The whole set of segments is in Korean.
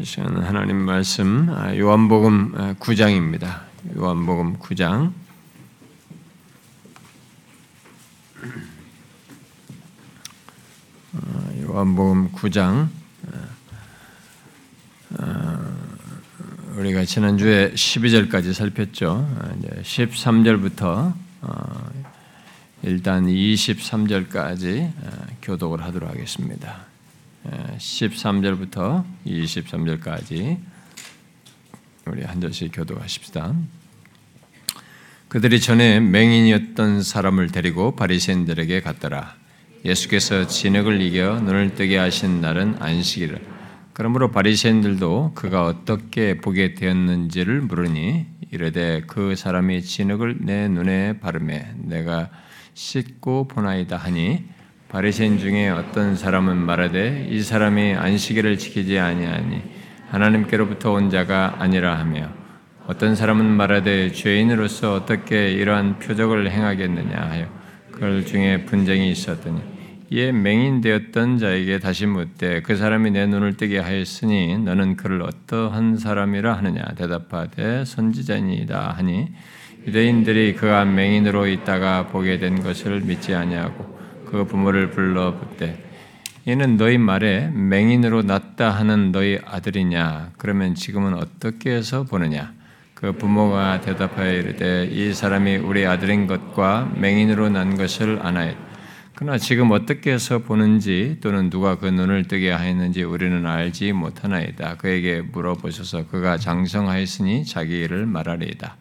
이 시간은 하나님 말씀 아, 요한복음 9장입니다. 아, 요한복음 9장 아, 요한복음 9장 우리가 지난주에 12절까지 살폈죠. 이제 13절부터 어, 일단 23절까지 교독을 하도록 하겠습니다. 13절부터 23절까지 우리 한 절씩 교도하십시다. 그들이 전에 맹인이었던 사람을 데리고 바리새인들에게 갔더라. 예수께서 진흙을 이겨 눈을 뜨게 하신 날은 안식이라. 그러므로 바리새인들도 그가 어떻게 보게 되었는지를 물으니 이르되 그 사람이 진흙을 내 눈에 바르매 내가 씻고 보나이다 하니 바리새인 중에 어떤 사람은 말하되 이 사람이 안식일을 지키지 아니하니 하나님께로부터 온 자가 아니라 하며 어떤 사람은 말하되 죄인으로서 어떻게 이러한 표적을 행하겠느냐 하여 그 중에 분쟁이 있었더니 이에 맹인되었던 자에게 다시 묻되 그 사람이 내 눈을 뜨게 하였으니 너는 그를 어떠한 사람이라 하느냐? 대답하되 선지자니이다. 하니 유대인들이 그가 맹인으로 있다가 보게 된 것을 믿지 아니하고 그 부모를 불러 묻되 이는 너희 말에 맹인으로 났다 하는 너희 아들이냐 그러면 지금은 어떻게 해서 보느냐 그 부모가 대답하여 이르되 이 사람이 우리 아들인 것과 맹인으로 난 것을 아나이다 그러나 지금 어떻게 해서 보는지 또는 누가 그 눈을 뜨게 하였는지 우리는 알지 못하나이다. 그에게 물어보셔서 그가 장성하였으니 자기 일을 말하리이다.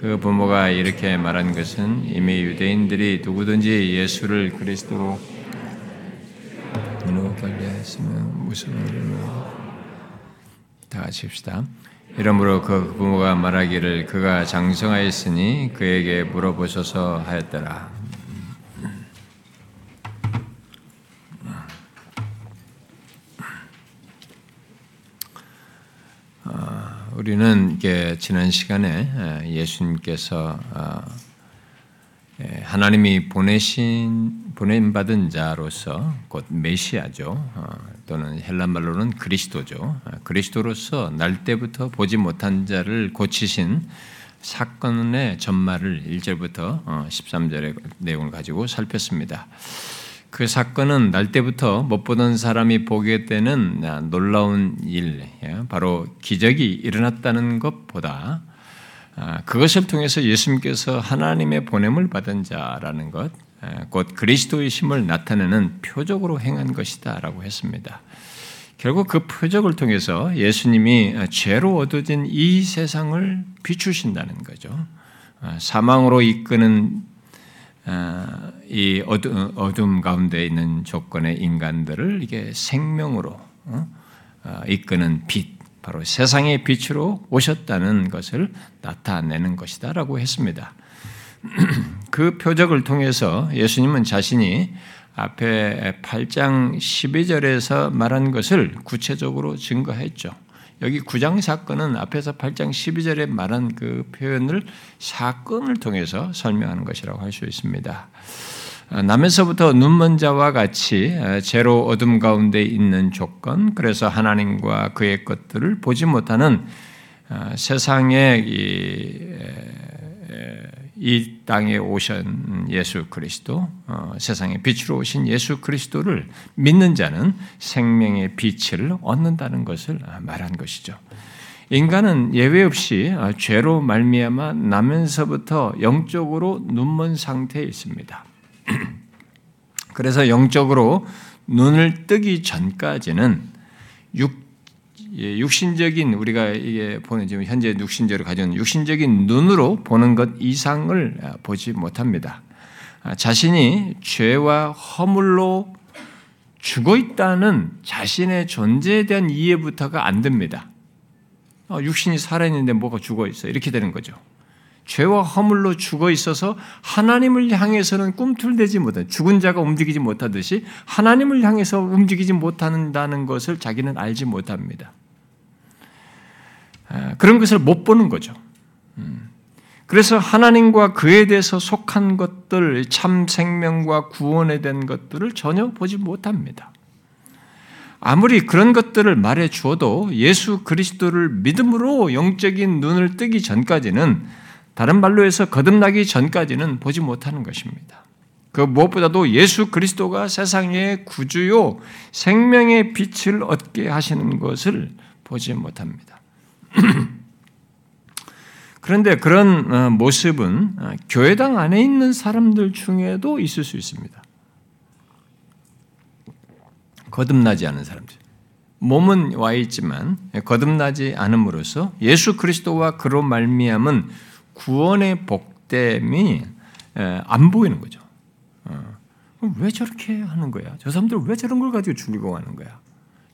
그 부모가 이렇게 말한 것은 이미 유대인들이 누구든지 예수를 그리스도로 누구 관리했으면 무슨 다 같이 합시다. 이러므로 그 부모가 말하기를 그가 장성하였으니 그에게 물어보셔서 하였더라. 우리는 지난 시간에 예수님께서 어, 하나님이 보내신 보냄 받은 자로서 곧 메시아죠. 어, 또는 헬란 말로는 그리스도죠. 어, 그리스도로서 날 때부터 보지 못한 자를 고치신 사건의 전말을 1절부터 13절의 내용을 가지고 살폈습니다. 그 사건은 날 때부터 못 보던 사람이 보게 되는 놀라운 일, 예, 바로 기적이 일어났다는 것보다 아, 그것을 통해서 예수님께서 하나님의 보냄을 받은 자라는 것, 예, 곧 그리스도의 심을 나타내는 표적으로 행한 것이다라고 했습니다. 결국 그 표적을 통해서 예수님이 죄로 얻어진 이 세상을 비추신다는 거죠. 아, 사망으로 이끄는 아, 이 어둠 가운데 있는 조건의 인간들을 이게 생명으로 어? 아, 이끄는 빛, 바로 세상의 빛으로 오셨다는 것을 나타내는 것이다라고 했습니다. 그 표적을 통해서 예수님은 자신이 앞에 8장 12절에서 말한 것을 구체적으로 증거했죠. 여기 9장 사건은 앞에서 8장 12절에 말한 그 표현을 사건을 통해서 설명하는 것이라고 할 수 있습니다. 아, 남에서부터 눈먼 자와 같이 아, 제로 어둠 가운데 있는 조건, 그래서 하나님과 그의 것들을 보지 못하는 아, 세상의 이, 이 땅에 오신 예수 그리스도, 어, 세상의 빛으로 오신 예수 그리스도를 믿는 자는 생명의 빛을 얻는다는 것을 말한 것이죠. 인간은 예외 없이 죄로 말미암아 나면서부터 영적으로 눈먼 상태에 있습니다. 그래서 영적으로 눈을 뜨기 전까지는 육 예, 육신적인 우리가 이게 보는 지금 현재 육신적으로 가진 육신적인 눈으로 보는 것 이상을 아, 보지 못합니다. 아, 자신이 죄와 허물로 죽어 있다는 자신의 존재에 대한 이해부터가 안 됩니다. 어, 육신이 살아있는데 뭐가 죽어 있어 이렇게 되는 거죠. 죄와 허물로 죽어 있어서 하나님을 향해서는 꿈틀대지 못한 죽은 자가 움직이지 못하듯이 하나님을 향해서 움직이지 못한다는 것을 자기는 알지 못합니다. 아, 그런 것을 못 보는 거죠. 음. 그래서 하나님과 그에 대해서 속한 것들, 참 생명과 구원에 대한 것들을 전혀 보지 못합니다. 아무리 그런 것들을 말해 주어도 예수 그리스도를 믿음으로 영적인 눈을 뜨기 전까지는 다른 말로 해서 거듭나기 전까지는 보지 못하는 것입니다. 그 무엇보다도 예수 그리스도가 세상의 구주요 생명의 빛을 얻게 하시는 것을 보지 못합니다. 그런데 그런 어, 모습은 어, 교회당 안에 있는 사람들 중에도 있을 수 있습니다. 거듭나지 않은 사람들. 몸은 와 있지만 거듭나지 않음으로써 예수 그리스도와 그로 말미암은 구원의 복됨이 안 보이는 거죠. 어. 왜 저렇게 하는 거야? 저 사람들 왜 저런 걸 가지고 죽이고 하는 거야?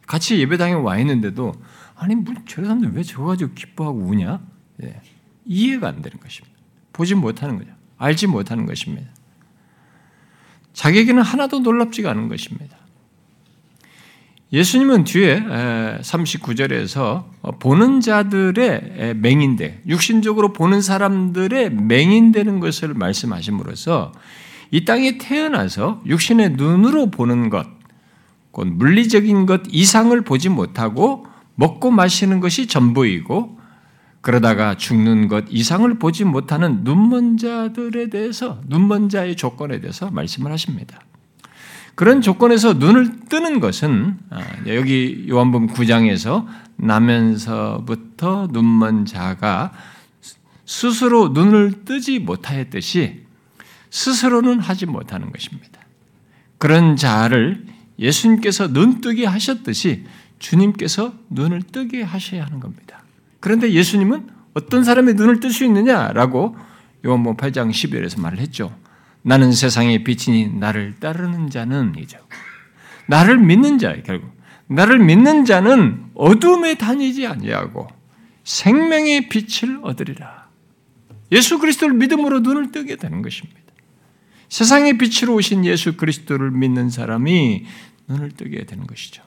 같이 예배당에 와 있는데도 아니 저 사람들 왜 저거 가지고 기뻐하고 우냐? 예. 이해가 안 되는 것입니다. 보지 못하는 거죠. 알지 못하는 것입니다. 자기에게는 하나도 놀랍지가 않은 것입니다. 예수님은 뒤에 39절에서 보는 자들의 맹인대, 육신적으로 보는 사람들의 맹인되는 것을 말씀하심으로써 이 땅에 태어나서 육신의 눈으로 보는 것, 곧 물리적인 것 이상을 보지 못하고 먹고 마시는 것이 전부이고 그러다가 죽는 것 이상을 보지 못하는 눈먼 자들에 대해서 눈먼 자의 조건에 대해서 말씀을 하십니다. 그런 조건에서 눈을 뜨는 것은 아, 여기 요한복음 9장에서 나면서부터 눈먼 자가 스스로 눈을 뜨지 못하였듯이 스스로는 하지 못하는 것입니다. 그런 자를 예수님께서 눈 뜨게 하셨듯이 주님께서 눈을 뜨게 하셔야 하는 겁니다. 그런데 예수님은 어떤 사람의 눈을 뜰 수 있느냐라고 요한복음 8장 12절에서 말을 했죠. 나는 세상의 빛이니 나를 따르는 자는 이죠. 나를 믿는 자 결국 나를 믿는 자는 어둠에 다니지 아니하고 생명의 빛을 얻으리라. 예수 그리스도를 믿음으로 눈을 뜨게 되는 것입니다. 세상의 빛으로 오신 예수 그리스도를 믿는 사람이 눈을 뜨게 되는 것이죠.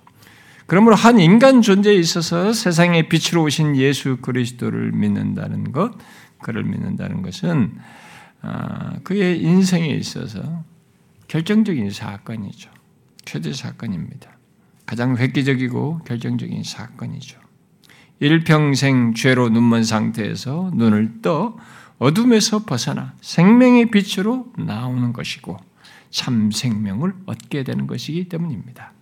그러므로 한 인간 존재에 있어서 세상의 빛으로 오신 예수 그리스도를 믿는다는 것, 그를 믿는다는 것은 아, 그의 인생에 있어서 결정적인 사건이죠. 최대 사건입니다. 가장 획기적이고 결정적인 사건이죠. 일평생 죄로 눈먼 상태에서 눈을 떠 어둠에서 벗어나 생명의 빛으로 나오는 것이고 참 생명을 얻게 되는 것이기 때문입니다.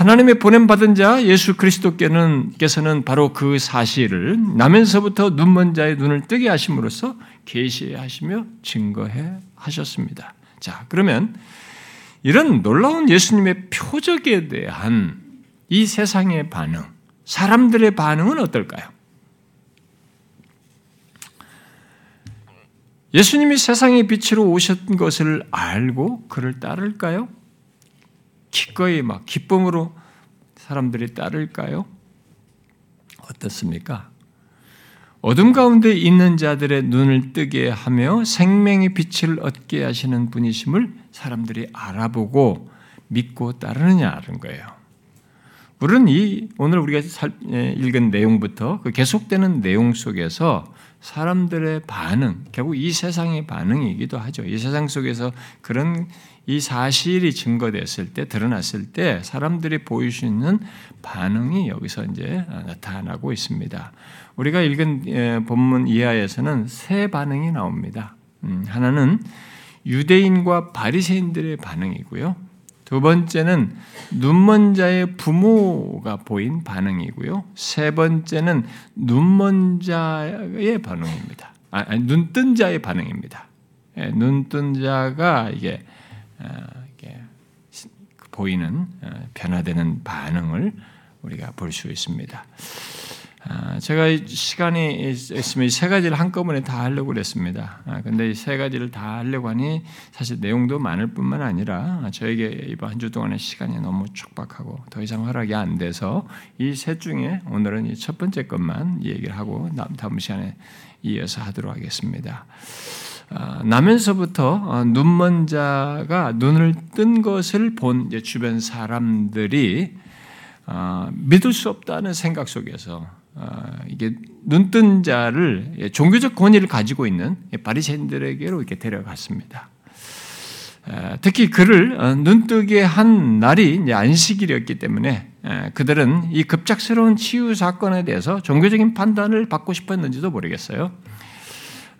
하나님의 보냄받은 자 예수 그리스도께서는 바로 그 사실을 나면서부터 눈먼 자의 눈을 뜨게 하심으로써 계시하시며 증거해 하셨습니다. 자, 그러면 이런 놀라운 예수님의 표적에 대한 이 세상의 반응, 사람들의 반응은 어떨까요? 예수님이 세상의 빛으로 오신 것을 알고 그를 따를까요? 기꺼이 막 기쁨으로 사람들이 따를까요? 어떻습니까? 어둠 가운데 있는 자들의 눈을 뜨게 하며 생명의 빛을 얻게 하시는 분이심을 사람들이 알아보고 믿고 따르느냐는 거예요. 우리는 이 오늘 우리가 예, 읽은 내용부터 그 계속되는 내용 속에서 사람들의 반응, 결국 이 세상의 반응이기도 하죠. 이 세상 속에서 그런 이 사실이 증거됐을 때 드러났을 때 사람들이 보일 수 있는 반응이 여기서 이제 나타나고 있습니다. 우리가 읽은 예, 본문 이하에서는 세 반응이 나옵니다. 음, 하나는 유대인과 바리새인들의 반응이고요. 두 번째는 눈먼 자의 부모가 보인 반응이고요. 세 번째는 눈먼 자의 반응입니다. 아, 눈뜬 자의 반응입니다. 예, 눈뜬 자가 이게 어, 보이는 어, 변화되는 반응을 우리가 볼 수 있습니다. 아, 제가 시간이 있으면 세 가지를 한꺼번에 다 하려고 그랬습니다. 아, 근데 이 세 가지를 다 하려고 하니 사실 내용도 많을 뿐만 아니라 저에게 이번 한 주 동안의 시간이 너무 촉박하고 더 이상 허락이 안 돼서 이 셋 중에 오늘은 첫 번째 것만 얘기를 하고 다음 시간에 이어서 하도록 하겠습니다. 아, 나면서부터 어, 눈먼 자가 눈을 뜬 것을 본 주변 사람들이 아, 믿을 수 없다는 생각 속에서 아, 이게 눈 뜬 자를 종교적 권위를 가지고 있는 바리새인들에게로 이렇게 데려갔습니다. 특히 그를 어, 눈뜨게 한 날이 안식일이었기 때문에 그들은 이 급작스러운 치유 사건에 대해서 종교적인 판단을 받고 싶었는지도 모르겠어요.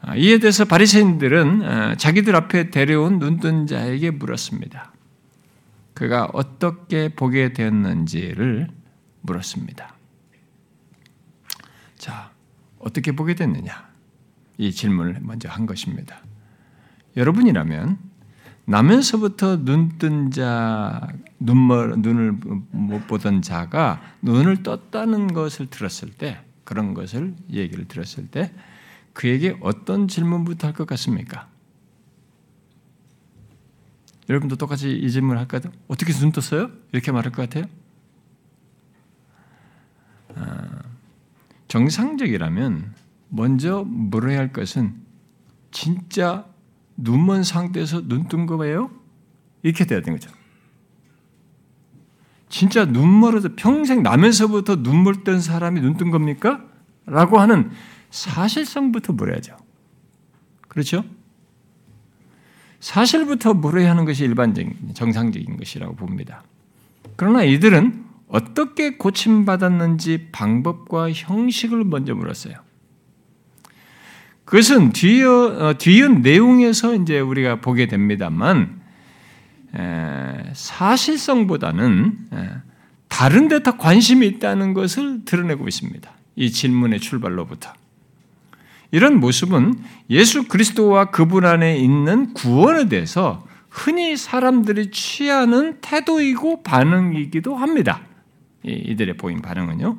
아, 이에 대해서 바리새인들은 자기들 앞에 데려온 눈뜬 자에게 물었습니다. 그가 어떻게 보게 되었는지를 물었습니다. 자, 어떻게 보게 됐느냐? 이 질문을 먼저 한 것입니다. 여러분이라면 나면서부터 눈 뜬 자, 눈멀, 눈을 못 보던 자가 눈을 떴다는 것을 들었을 때, 그런 것을 얘기를 들었을 때, 그에게 어떤 질문부터 할 것 같습니까? 여러분도 똑같이 이 질문 할까요? 어떻게 눈 떴어요? 이렇게 말할 것 같아요? 아, 정상적이라면 먼저 물어야 할 것은 진짜 눈먼 상태에서 눈 뜬 거예요? 이렇게 돼야 되는 거죠. 진짜 눈멀어서 평생 나면서부터 뜬 사람이 눈 뜬 겁니까? 라고 하는 사실성부터 물어야죠. 그렇죠? 사실부터 물어야 하는 것이 일반적인, 정상적인 것이라고 봅니다. 그러나 이들은 어떻게 고침받았는지 방법과 형식을 먼저 물었어요. 그것은 뒤어, 어, 뒤은 내용에서 이제 우리가 보게 됩니다만, 에, 사실성보다는 에, 다른 데 더 관심이 있다는 것을 드러내고 있습니다. 이 질문의 출발로부터. 이런 모습은 예수 그리스도와 그분 안에 있는 구원에 대해서 흔히 사람들이 취하는 태도이고 반응이기도 합니다. 이들의 보인 반응은요.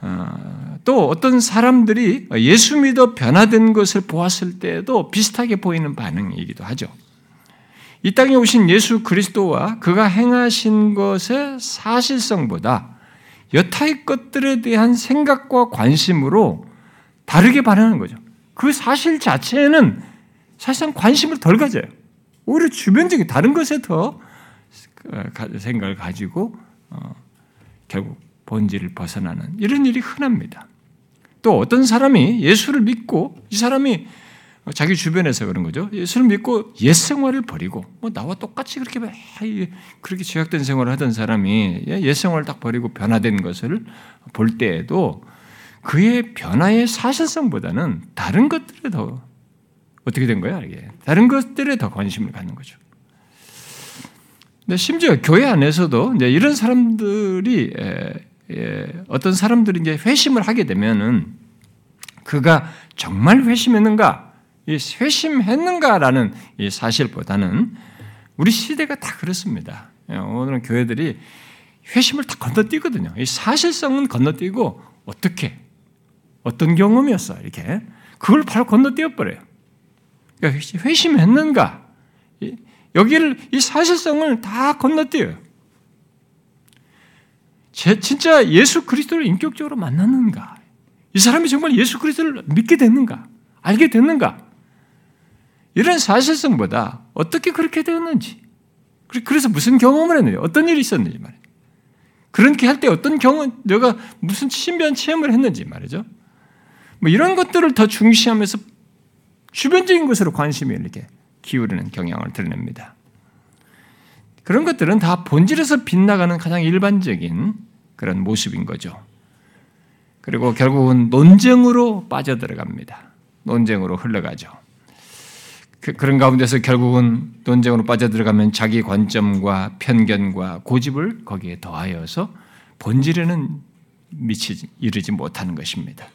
어, 또 어떤 사람들이 예수 믿어 변화된 것을 보았을 때에도 비슷하게 보이는 반응이기도 하죠. 이 땅에 오신 예수 그리스도와 그가 행하신 것의 사실성보다 여타의 것들에 대한 생각과 관심으로 다르게 반응하는 거죠. 그 사실 자체는 사실상 관심을 덜 가져요. 오히려 주변적인 다른 것에 더 어, 생각을 가지고 어, 결국 본질을 벗어나는 이런 일이 흔합니다. 또 어떤 사람이 예수를 믿고 이 사람이 자기 주변에서 그런 거죠. 예수를 믿고 옛 생활을 버리고 뭐 나와 똑같이 그렇게 그렇게 죄악된 생활을 하던 사람이 옛 생활을 딱 버리고 변화된 것을 볼 때에도 그의 변화의 사실성보다는 다른 것들에 더 어떻게 된 거야 이게 다른 것들에 더 관심을 갖는 거죠. 근데 심지어 교회 안에서도 이제 이런 사람들이 예, 어떤 사람들이 이제 회심을 하게 되면은 그가 정말 회심했는가, 회심했는가라는 이 사실보다는 우리 시대가 다 그렇습니다. 예, 오늘은 교회들이 회심을 다 건너뛰거든요. 이 사실성은 건너뛰고 어떻게 어떤 경험이었어 이렇게 그걸 바로 건너뛰어 버려요. 그러니까 회심했는가 여기를 이 사실성을 다 건너뛰어요. 제, 진짜 예수 그리스도를 인격적으로 만났는가? 이 사람이 정말 예수 그리스도를 믿게 됐는가? 알게 됐는가? 이런 사실성보다 어떻게 그렇게 되었는지, 그래서 무슨 경험을 했는지, 어떤 일이 있었는지 말이에요. 그렇게 할 때 어떤 경험, 내가 무슨 신비한 체험을 했는지 말이죠. 뭐 이런 것들을 더 중시하면서 주변적인 것으로 관심이 이렇게 기울이는 경향을 드러냅니다. 그런 것들은 다 본질에서 빗나가는 가장 일반적인 그런 모습인 거죠. 그리고 결국은 논쟁으로 빠져들어갑니다. 논쟁으로 흘러가죠. 그, 런 가운데서 결국은 논쟁으로 빠져들어가면 자기 관점과 편견과 고집을 거기에 더하여서 본질에는 미치지 이르지 못하는 것입니다.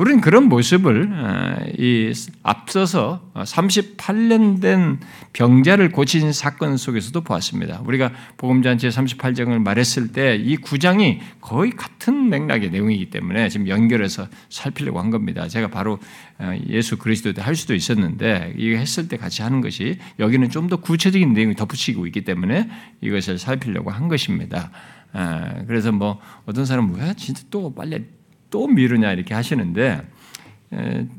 우리는 그런 모습을 어, 이 앞서서 38년 된 병자를 고친 사건 속에서도 보았습니다. 우리가 복음잔치 38장을 말했을 때 이 구장이 거의 같은 맥락의 내용이기 때문에 지금 연결해서 살피려고 한 겁니다. 제가 바로 어, 예수 그리스도 때 할 수도 있었는데 이거 했을 때 같이 하는 것이 여기는 좀 더 구체적인 내용이 덧붙이고 있기 때문에 이것을 살피려고 한 것입니다. 어, 그래서 뭐 어떤 사람은 왜 진짜 또 빨리 또 미루냐 이렇게 하시는데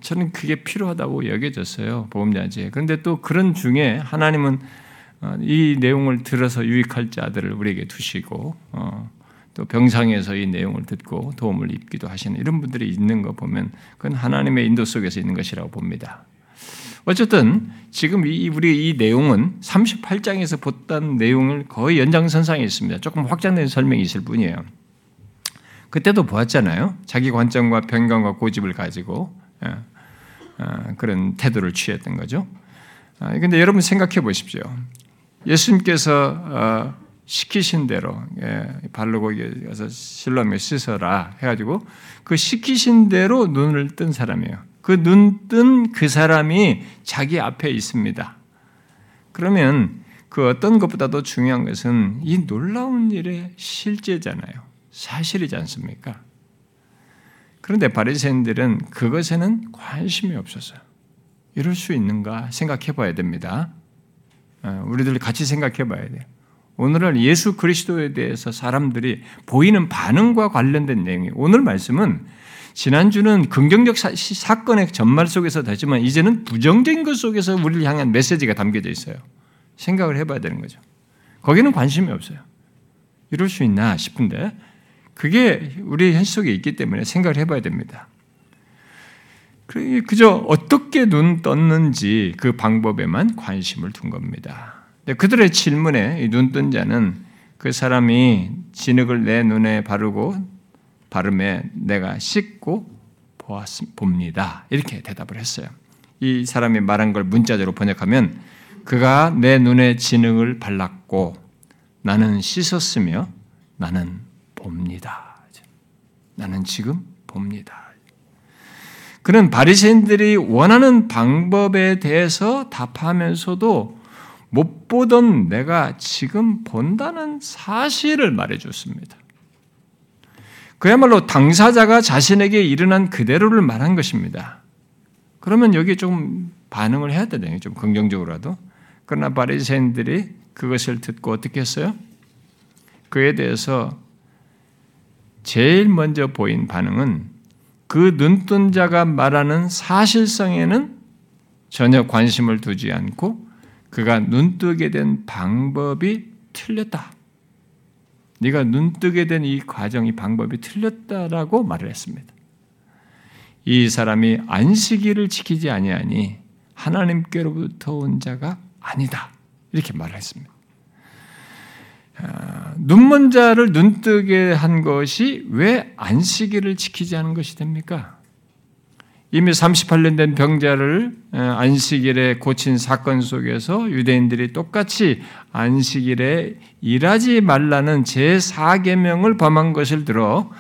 저는 그게 필요하다고 여겨졌어요 보험자제. 그런데 또 그런 중에 하나님은 어, 이 내용을 들어서 유익할 자들을 우리에게 두시고 어, 또 병상에서 이 내용을 듣고 도움을 입기도 하시는 이런 분들이 있는 거 보면 그건 하나님의 인도 속에서 있는 것이라고 봅니다. 어쨌든 지금 이 우리 이 내용은 38장에서 봤던 내용을 거의 연장선상에 있습니다. 조금 확장된 설명이 있을 뿐이에요. 그때도 보았잖아요. 자기 관점과 편견과 고집을 가지고 예, 어, 그런 태도를 취했던 거죠. 그런데 아, 여러분 생각해 보십시오. 예수님께서 어, 시키신 대로 예, 바르고 가서 실로에 씻어라 해가지고 그 시키신 대로 눈을 뜬 사람이에요. 그 눈 뜬 그 사람이 자기 앞에 있습니다. 그러면 그 어떤 것보다도 중요한 것은 이 놀라운 일의 실제잖아요. 사실이지 않습니까? 그런데 바리새인들은 그것에는 관심이 없었어요. 이럴 수 있는가 생각해 봐야 됩니다. 어, 우리들 같이 생각해 봐야 돼요. 오늘은 예수 그리스도에 대해서 사람들이 보이는 반응과 관련된 내용이 오늘 말씀은 지난주는 긍정적 사, 건의 전말 속에서 되지만 이제는 부정적인 것 속에서 우리를 향한 메시지가 담겨져 있어요. 생각을 해봐야 되는 거죠. 거기는 관심이 없어요. 이럴 수 있나 싶은데 그게 우리 현실 속에 있기 때문에 생각을 해봐야 됩니다. 그저 어떻게 눈 떴는지 그 방법에만 관심을 둔 겁니다. 그들의 질문에 눈 뜬 자는 그 사람이 진흙을 내 눈에 바르고 바름에 내가 씻고 보았, 봅니다. 이렇게 대답을 했어요. 이 사람이 말한 걸 문자적으로 번역하면 그가 내 눈에 진흙을 발랐고 나는 씻었으며 나는 봅니다. 나는 지금 봅니다. 그는 바리새인들이 원하는 방법에 대해서 답하면서도 못 보던 내가 지금 본다는 사실을 말해 줬습니다. 그야말로 당사자가 자신에게 일어난 그대로를 말한 것입니다. 그러면 여기 좀 반응을 해야 되네요. 좀 긍정적으로라도. 그러나 바리새인들이 그것을 듣고 어떻게 했어요? 그에 대해서 제일 먼저 보인 반응은 그 눈뜬 자가 말하는 사실성에는 전혀 관심을 두지 않고 그가 눈뜨게 된 방법이 틀렸다. 네가 눈뜨게 된 이 과정이 방법이 틀렸다라고 말을 했습니다. 이 사람이 안식일을 지키지 아니하니 하나님께로부터 온 자가 아니다. 이렇게 말을 했습니다. 아, 눈먼 자를 눈뜨게 한 것이 왜 안식일을 지키지 않은 것이 됩니까? 이미 38년 된 병자를 안식일에 고친 사건 속에서 유대인들이 똑같이 안식일에 일하지 말라는 제4계명을 범한 것을 들어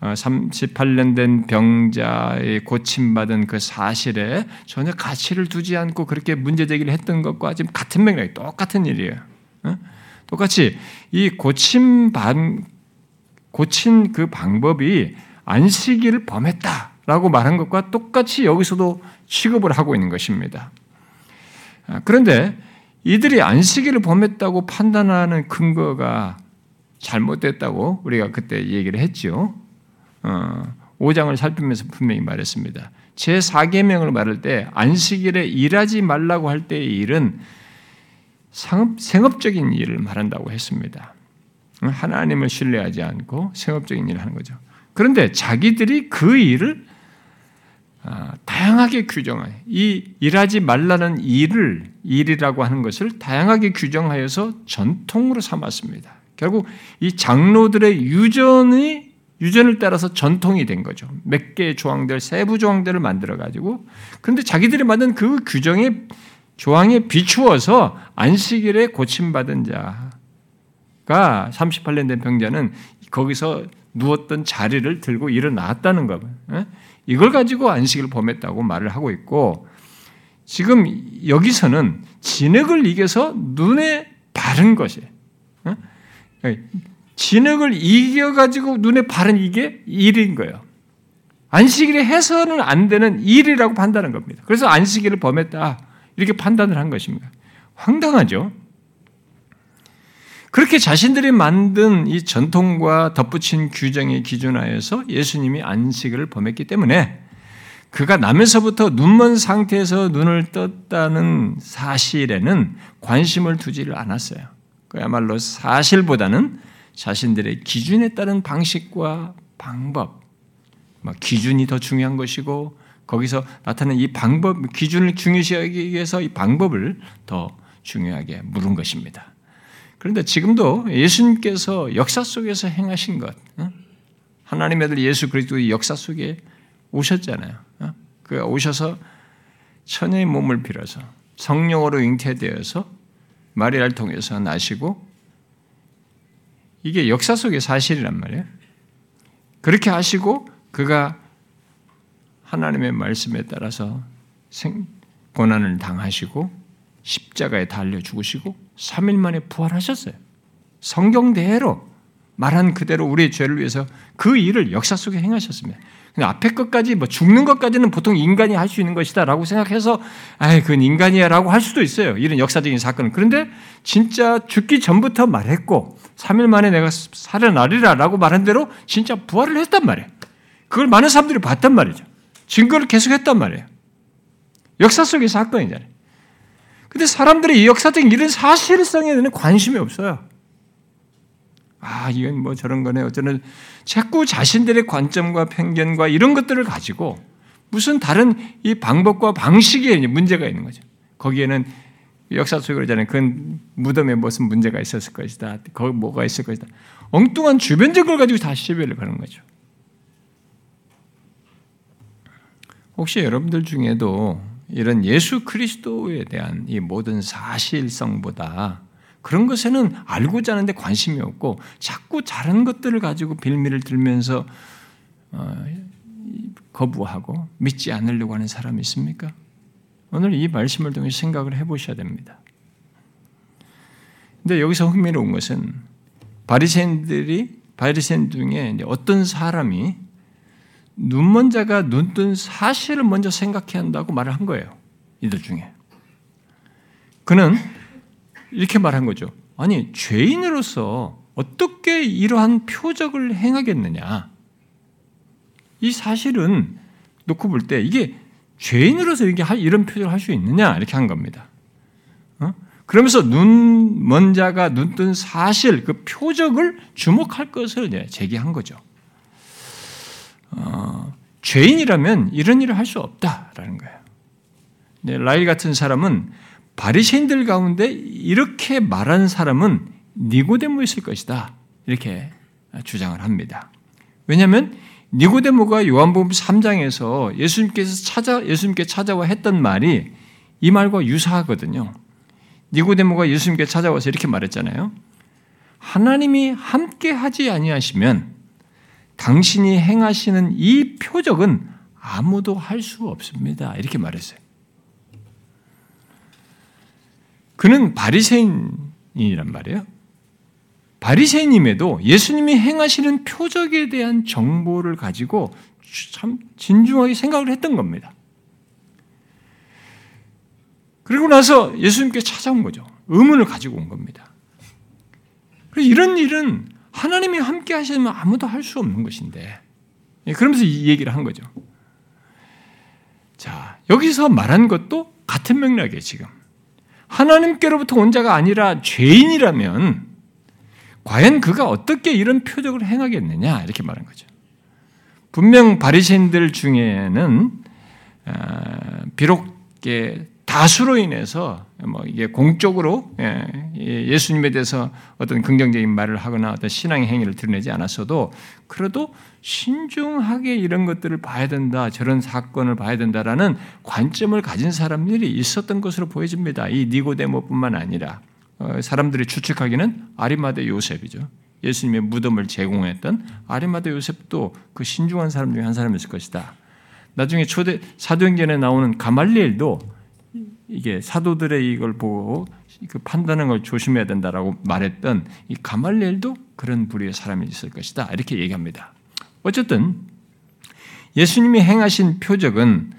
38년 어, 된 병자의 고침받은 그 사실에 전혀 가치를 두지 않고 그렇게 문제제기를 했던 것과 지금 같은 맥락이 똑같은 일이에요. 똑같이 이 고침 반 고친 그 방법이 안식일을 범했다. 라고 말한 것과 똑같이 여기서도 취급을 하고 있는 것입니다. 아, 그런데 이들이 안식일을 범했다고 판단하는 근거가 잘못됐다고 우리가 그때 얘기를 했죠. 어, 5장을 살피면서 분명히 말했습니다. 제 4계명을 말할 때 안식일에 일하지 말라고 할 때의 일은 상업, 생업적인 일을 말한다고 했습니다. 하나님을 신뢰하지 않고 생업적인 일을 하는 거죠. 그런데 자기들이 그 일을 아, 다양하게 규정해. 이 일하지 말라는 일을 일이라고 하는 것을 다양하게 규정하여서 전통으로 삼았습니다. 결국 이 장로들의 유전이 유전을 따라서 전통이 된 거죠. 몇 개의 조항들, 세부 조항들을 만들어 가지고 그런데 자기들이 만든 그 규정의 조항에 비추어서 안식일에 고침받은 자가 38년 된 병자는 거기서 누웠던 자리를 들고 일어났다는 거. 이걸 가지고 안식을 범했다고 말을 하고 있고 지금 여기서는 진흙을 이겨서 눈에 바른 것이 진흙을 이겨가지고 눈에 바른 이게 일인 거예요. 안식일에 해서는 안 되는 일이라고 판단한 겁니다. 그래서 안식일을 범했다. 이렇게 판단을 한 것입니다. 황당하죠? 그렇게 자신들이 만든 이 전통과 덧붙인 규정의 기준하에서 예수님이 안식을 범했기 때문에 그가 나면서부터 눈먼 상태에서 눈을 떴다는 사실에는 관심을 두지를 않았어요. 그야말로 사실보다는 자신들의 기준에 따른 방식과 방법, 기준이 더 중요한 것이고 거기서 나타나는 이 방법 기준을 중요시하기 위해서 이 방법을 더 중요하게 물은 것입니다. 그런데 지금도 예수님께서 역사 속에서 행하신 것, 하나님의 아들 예수 그리스도의 역사 속에 오셨잖아요. 그 오셔서 천의 몸을 빌어서 성령으로 잉태되어서 마리아를 통해서 나시고 이게 역사 속의 사실이란 말이에요. 그렇게 하시고 그가 하나님의 말씀에 따라서 생, 고난을 당하시고 십자가에 달려 죽으시고 3일 만에 부활하셨어요. 성경대로 말한 그대로 우리의 죄를 위해서 그 일을 역사 속에 행하셨습니다. 근데 앞에 것까지 뭐 죽는 것까지는 보통 인간이 할 수 있는 것이다라고 생각해서 아이 그건 인간이야라고 할 수도 있어요. 이런 역사적인 사건은. 그런데 진짜 죽기 전부터 말했고 3일 만에 내가 살아나리라라고 말한 대로 진짜 부활을 했단 말이에요. 그걸 많은 사람들이 봤단 말이죠. 증거를 계속했단 말이에요. 역사 속의 사건이잖아요. 근데 사람들이 이 역사적인 이런 사실성에 대한 관심이 없어요. 아, 이건 뭐 저런 거네. 어쩌는 자꾸 자신들의 관점과 편견과 이런 것들을 가지고 무슨 다른 이 방법과 방식에 문제가 있는 거죠. 거기에는 역사 속에 그러잖아요. 그건 무덤에 무슨 문제가 있었을 것이다. 거기 뭐가 있을 것이다. 엉뚱한 주변적 걸 가지고 다 시비를 거는 거죠. 혹시 여러분들 중에도 이런 예수 그리스도에 대한 이 모든 사실성보다 그런 것에는 알고자 하는데 관심이 없고 자꾸 다른 것들을 가지고 빌미를 들면서 어, 거부하고 믿지 않으려고 하는 사람이 있습니까? 오늘 이 말씀을 통해 생각을 해보셔야 됩니다. 근데 여기서 흥미로운 것은 바리새인들이 바리새인 중에 어떤 사람이 눈먼 자가 눈뜬 사실을 먼저 생각해야 한다고 말을 한 거예요. 이들 중에. 그는 이렇게 말한 거죠. 아니, 죄인으로서 어떻게 이러한 표적을 행하겠느냐. 이 사실은 놓고 볼 때 이게 죄인으로서 이게 이런 표적을 할 수 있느냐 이렇게 한 겁니다. 어? 그러면서 눈먼 자가 눈뜬 사실 그 표적을 주목할 것을 제기한 거죠. 어, 죄인이라면 이런 일을 할 수 없다라는 거예요. 네, 라이 같은 사람은 바리새인들 가운데 이렇게 말한 사람은 니고데모였을 것이다. 이렇게 주장을 합니다. 왜냐하면 니고데모가 요한복음 3장에서 예수님께서 찾아 예수님께 찾아와 했던 말이 이 말과 유사하거든요. 니고데모가 예수님께 찾아와서 이렇게 말했잖아요. 하나님이 함께 하지 아니하시면 당신이 행하시는 이 표적은 아무도 할 수 없습니다. 이렇게 말했어요. 그는 바리새인이란 말이에요. 바리새인임에도 예수님이 행하시는 표적에 대한 정보를 가지고 참 진중하게 생각을 했던 겁니다. 그리고 나서 예수님께 찾아온 거죠. 의문을 가지고 온 겁니다. 이런 일은 하나님이 함께 하시면 아무도 할 수 없는 것인데, 예, 그러면서 이 얘기를 한 거죠. 자, 여기서 말한 것도 같은 맥락이에요, 지금. 하나님께로부터 온 자가 아니라 죄인이라면 과연 그가 어떻게 이런 표적을 행하겠느냐 이렇게 말한 거죠. 분명 바리새인들 중에는 아, 비록 다수로 인해서 뭐 이게 공적으로 예, 예수님에 대해서 어떤 긍정적인 말을 하거나 어떤 신앙의 행위를 드러내지 않았어도 그래도 신중하게 이런 것들을 봐야 된다, 저런 사건을 봐야 된다라는 관점을 가진 사람들이 있었던 것으로 보여집니다. 이 니고데모뿐만 아니라 어, 사람들이 추측하기는 아리마대 요셉이죠. 예수님의 무덤을 제공했던 아리마대 요셉도 그 신중한 사람 중에 한 사람이었을 것이다. 나중에 초대 사도행전에 나오는 가말리엘도 이게 사도들의 이걸 보고 그 판단하는 걸 조심해야 된다라고 말했던 이 가말리엘도 그런 부류의 사람이 있을 것이다. 이렇게 얘기합니다. 어쨌든 예수님이 행하신 표적은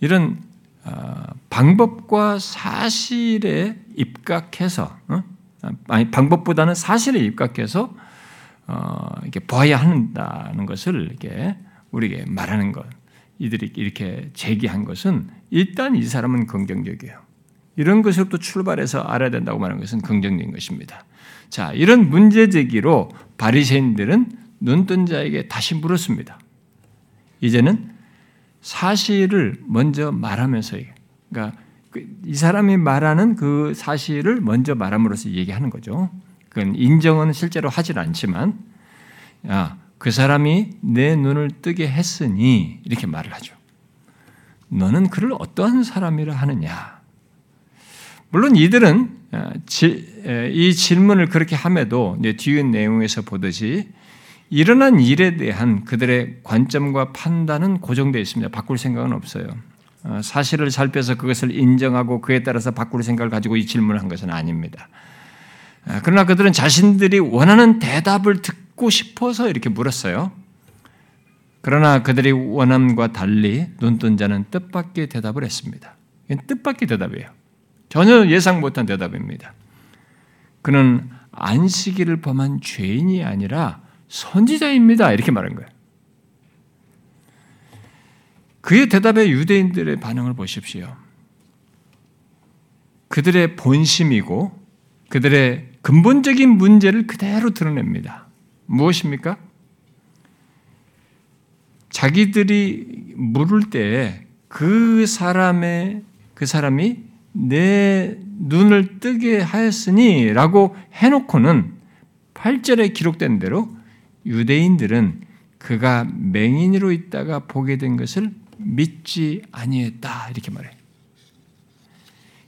이런 어, 방법과 사실에 입각해서 어? 아니 방법보다는 사실에 입각해서 어, 이렇게 보아야 한다는 것을 이렇게 우리에게 말하는 것. 이들이 이렇게 제기한 것은 일단 이 사람은 긍정적이에요. 이런 것으로부터 출발해서 알아야 된다고 말하는 것은 긍정적인 것입니다. 자, 이런 문제 제기로 바리새인들은 눈뜬 자에게 다시 물었습니다. 이제는 사실을 먼저 말하면서 그러니까 그이 사람이 말하는 그 사실을 먼저 말함으로써 얘기하는 거죠. 그건 인정은 실제로 하질 않지만 야, 그 사람이 내 눈을 뜨게 했으니 이렇게 말을 하죠. 너는 그를 어떠한 사람이라 하느냐? 물론 이들은 어, 이 질문을 그렇게 함에도 뒤의 내용에서 보듯이 일어난 일에 대한 그들의 관점과 판단은 고정되어 있습니다. 바꿀 생각은 없어요. 어, 사실을 살펴서 그것을 인정하고 그에 따라서 바꿀 생각을 가지고 이 질문을 한 것은 아닙니다. 어, 그러나 그들은 자신들이 원하는 대답을 듣 고 싶어서 이렇게 물었어요. 그러나 그들이 원함과 달리 눈뜬 자는 뜻밖의 대답을 했습니다. 뜻밖의 대답이에요. 전혀 예상 못한 대답입니다. 그는 안식일을 범한 죄인이 아니라 선지자입니다. 이렇게 말한 거예요. 그의 대답에 유대인들의 반응을 보십시오. 그들의 본심이고 그들의 근본적인 문제를 그대로 드러냅니다. 무엇입니까? 자기들이 물을 때 그 사람의 그 사람이 내 눈을 뜨게 하였으니라고 해놓고는 8절에 기록된 대로 유대인들은 그가 맹인으로 있다가 보게 된 것을 믿지 아니했다 이렇게 말해.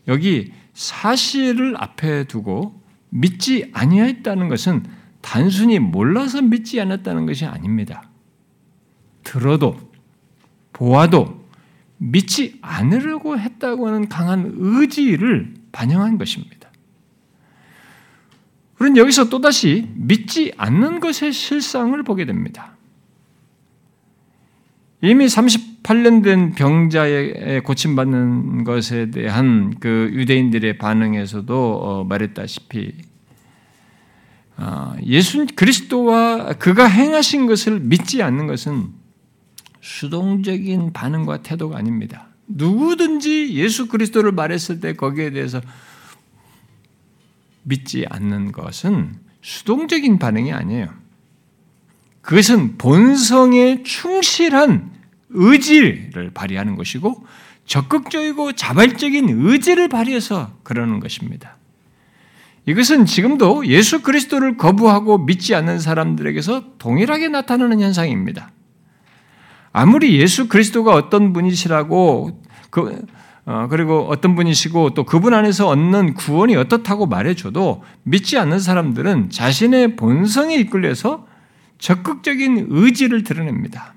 여기 사실을 앞에 두고 믿지 아니했다는 것은 단순히 몰라서 믿지 않았다는 것이 아닙니다. 들어도 보아도 믿지 않으려고 했다고 하는 강한 의지를 반영한 것입니다. 우리는 여기서 또다시 믿지 않는 것의 실상을 보게 됩니다. 이미 38년 된 병자의 고침받는 것에 대한 그 유대인들의 반응에서도 어, 말했다시피 어, 예수 그리스도와 그가 행하신 것을 믿지 않는 것은 수동적인 반응과 태도가 아닙니다. 누구든지 예수 그리스도를 말했을 때 거기에 대해서 믿지 않는 것은 수동적인 반응이 아니에요. 그것은 본성에 충실한 의지를 발휘하는 것이고 적극적이고 자발적인 의지를 발휘해서 그러는 것입니다. 이것은 지금도 예수 그리스도를 거부하고 믿지 않는 사람들에게서 동일하게 나타나는 현상입니다. 아무리 예수 그리스도가 어떤 분이시라고 그, 어, 그리고 어떤 분이시고 또 그분 안에서 얻는 구원이 어떻다고 말해줘도 믿지 않는 사람들은 자신의 본성에 이끌려서 적극적인 의지를 드러냅니다.